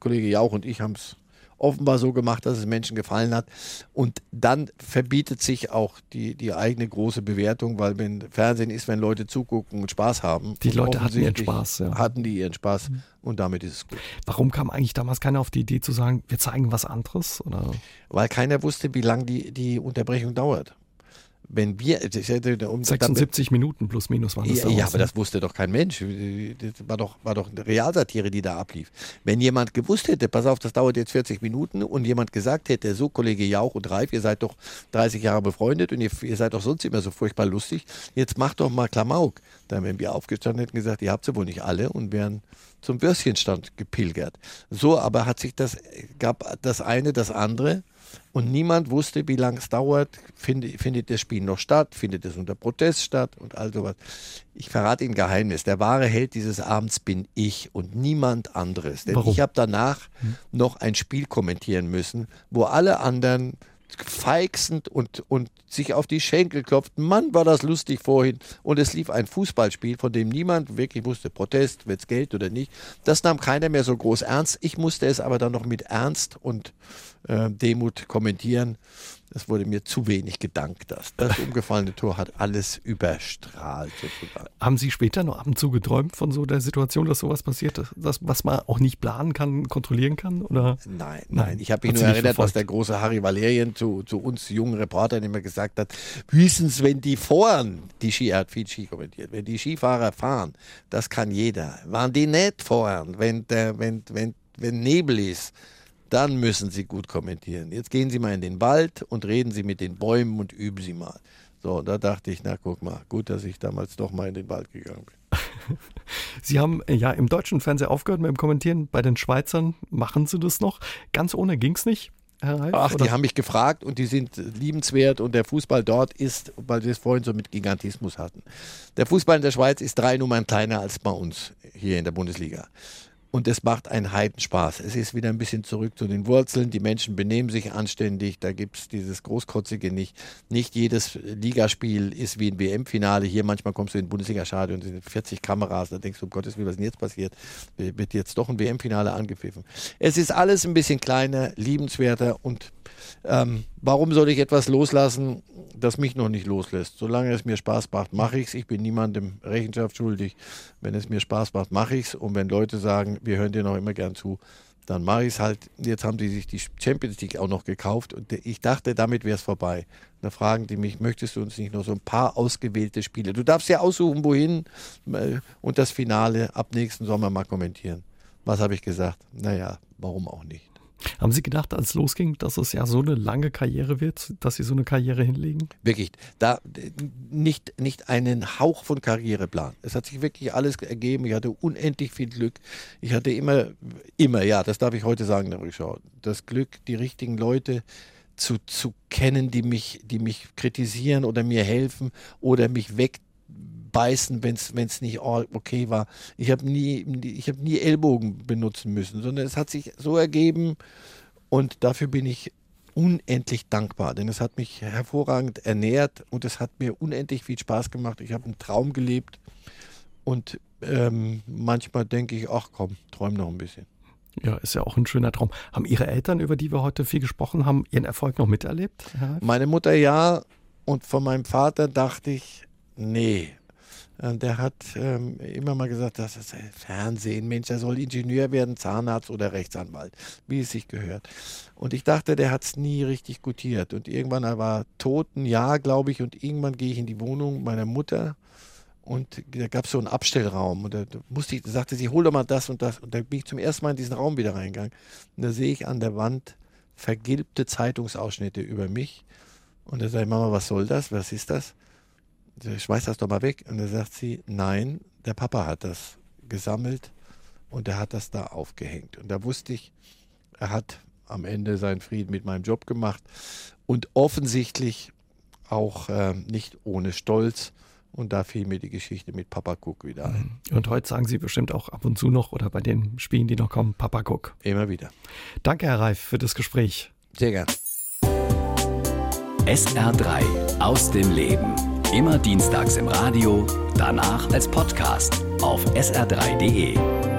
Kollege Jauch und ich haben es offenbar so gemacht, dass es Menschen gefallen hat. Und dann verbietet sich auch die, die eigene große Bewertung, weil wenn Fernsehen ist, wenn Leute zugucken und Spaß haben. Die Leute hatten ihren Spaß, ja. Hatten die ihren Spaß und damit ist es gut. Warum kam eigentlich damals keiner auf die Idee zu sagen, wir zeigen was anderes? Oder? Weil keiner wusste, wie lange die, die Unterbrechung dauert. Wenn wir, um, 76 Minuten plus minus waren das Ja, ja, aber ne? das wusste doch kein Mensch. Das war doch, war doch eine Realsatire, die da ablief. Wenn jemand gewusst hätte, pass auf, das dauert jetzt 40 Minuten und jemand gesagt hätte, so Kollege Jauch und Reif, ihr seid doch 30 Jahre befreundet und ihr, ihr seid doch sonst immer so furchtbar lustig, jetzt macht doch mal Klamauk. Dann wären wir aufgestanden und hätten gesagt, ihr habt sie wohl nicht alle und wären zum Würstchenstand gepilgert. So, aber hat sich das, gab das eine, das andere und niemand wusste, wie lange es dauert. Findet, findet das Spiel noch statt? Findet es unter Protest statt? Und all sowas. Ich verrate Ihnen Geheimnis. Der wahre Held dieses Abends bin ich und niemand anderes. Denn Warum? ich habe danach noch ein Spiel kommentieren müssen, wo alle anderen feixend und, und sich auf die Schenkel klopften. Mann, war das lustig vorhin. Und es lief ein Fußballspiel, von dem niemand wirklich wusste, Protest, wird's Geld oder nicht. Das nahm keiner mehr so groß ernst. Ich musste es aber dann noch mit Ernst und äh, Demut kommentieren. Es wurde mir zu wenig gedankt. Das, das umgefallene Tor hat alles überstrahlt sozusagen. Haben Sie später noch ab und zu geträumt von so der Situation, dass sowas passiert, das, was man auch nicht planen kann, kontrollieren kann? Oder? Nein, Nein, nein. Ich habe mich hat nur erinnert, was der große Harry Valerien zu, zu uns jungen Reportern immer gesagt hat. Höchstens, wenn die fahren, die Ski, er hat viel Ski kommentiert, wenn die Skifahrer fahren, das kann jeder. Waren die nicht fahren, wenn, der, wenn, wenn, wenn Nebel ist, dann müssen sie gut kommentieren. Jetzt gehen Sie mal in den Wald und reden Sie mit den Bäumen und üben Sie mal. So, da dachte ich, na guck mal, gut, dass ich damals doch mal in den Wald gegangen bin. [LAUGHS] Sie haben äh, ja im deutschen Fernsehen aufgehört mit dem Kommentieren. Bei den Schweizern machen Sie das noch. Ganz ohne ging es nicht. Herr Reif, Ach, oder? die haben mich gefragt und die sind liebenswert und der Fußball dort ist, weil wir es vorhin so mit Gigantismus hatten. Der Fußball in der Schweiz ist drei Nummern kleiner als bei uns hier in der Bundesliga. Und es macht einen Heidenspaß. Es ist wieder ein bisschen zurück zu den Wurzeln. Die Menschen benehmen sich anständig. Da gibt es dieses Großkotzige nicht. Nicht jedes Ligaspiel ist wie ein WM-Finale. Hier manchmal kommst du in den Bundesliga-Stadion und sind 40 Kameras. Da denkst du, um Gottes Willen, was ist denn jetzt passiert? Wird jetzt doch ein WM-Finale angepfiffen. Es ist alles ein bisschen kleiner, liebenswerter und ähm, warum soll ich etwas loslassen, das mich noch nicht loslässt? Solange es mir Spaß macht, mache ich es. Ich bin niemandem Rechenschaft schuldig. Wenn es mir Spaß macht, mache ich es. Und wenn Leute sagen, wir hören dir noch immer gern zu, dann mache ich es halt. Jetzt haben die sich die Champions League auch noch gekauft und ich dachte, damit wäre es vorbei. Da fragen die mich, möchtest du uns nicht noch so ein paar ausgewählte Spiele? Du darfst ja aussuchen, wohin äh, und das Finale ab nächsten Sommer mal kommentieren. Was habe ich gesagt? Naja, warum auch nicht? Haben Sie gedacht, als es losging, dass es ja so eine lange Karriere wird, dass Sie so eine Karriere hinlegen? Wirklich, da nicht, nicht einen Hauch von Karriereplan. Es hat sich wirklich alles ergeben. Ich hatte unendlich viel Glück. Ich hatte immer, immer, ja, das darf ich heute sagen, Rückschau, das Glück, die richtigen Leute zu, zu kennen, die mich, die mich kritisieren oder mir helfen oder mich weg beißen, wenn es nicht okay war. Ich habe nie, ich hab nie Ellbogen benutzen müssen, sondern es hat sich so ergeben und dafür bin ich unendlich dankbar, denn es hat mich hervorragend ernährt und es hat mir unendlich viel Spaß gemacht. Ich habe einen Traum gelebt und ähm, manchmal denke ich, ach komm, träum noch ein bisschen. Ja, ist ja auch ein schöner Traum. Haben Ihre Eltern, über die wir heute viel gesprochen haben, Ihren Erfolg noch miterlebt? Meine Mutter ja und von meinem Vater dachte ich, nee, der hat ähm, immer mal gesagt, das ist Fernsehen, Mensch, der soll Ingenieur werden, Zahnarzt oder Rechtsanwalt, wie es sich gehört. Und ich dachte, der hat es nie richtig gutiert. Und irgendwann, er war tot, ein Jahr, glaube ich, und irgendwann gehe ich in die Wohnung meiner Mutter und da gab es so einen Abstellraum und da musste ich, da sagte sie, hol doch mal das und das. Und da bin ich zum ersten Mal in diesen Raum wieder reingegangen. Und da sehe ich an der Wand vergilbte Zeitungsausschnitte über mich. Und da sage ich, Mama, was soll das? Was ist das? Schmeiß das doch mal weg. Und dann sagt sie, nein, der Papa hat das gesammelt und er hat das da aufgehängt. Und da wusste ich, er hat am Ende seinen Frieden mit meinem Job gemacht und offensichtlich auch äh, nicht ohne Stolz. Und da fiel mir die Geschichte mit Papa Cook wieder ein. Mhm. Und heute sagen Sie bestimmt auch ab und zu noch oder bei den Spielen, die noch kommen, Papa Cook. Immer wieder. Danke, Herr Reif, für das Gespräch. Sehr gern. SR3 aus dem Leben. Immer dienstags im Radio, danach als Podcast auf sr3.de.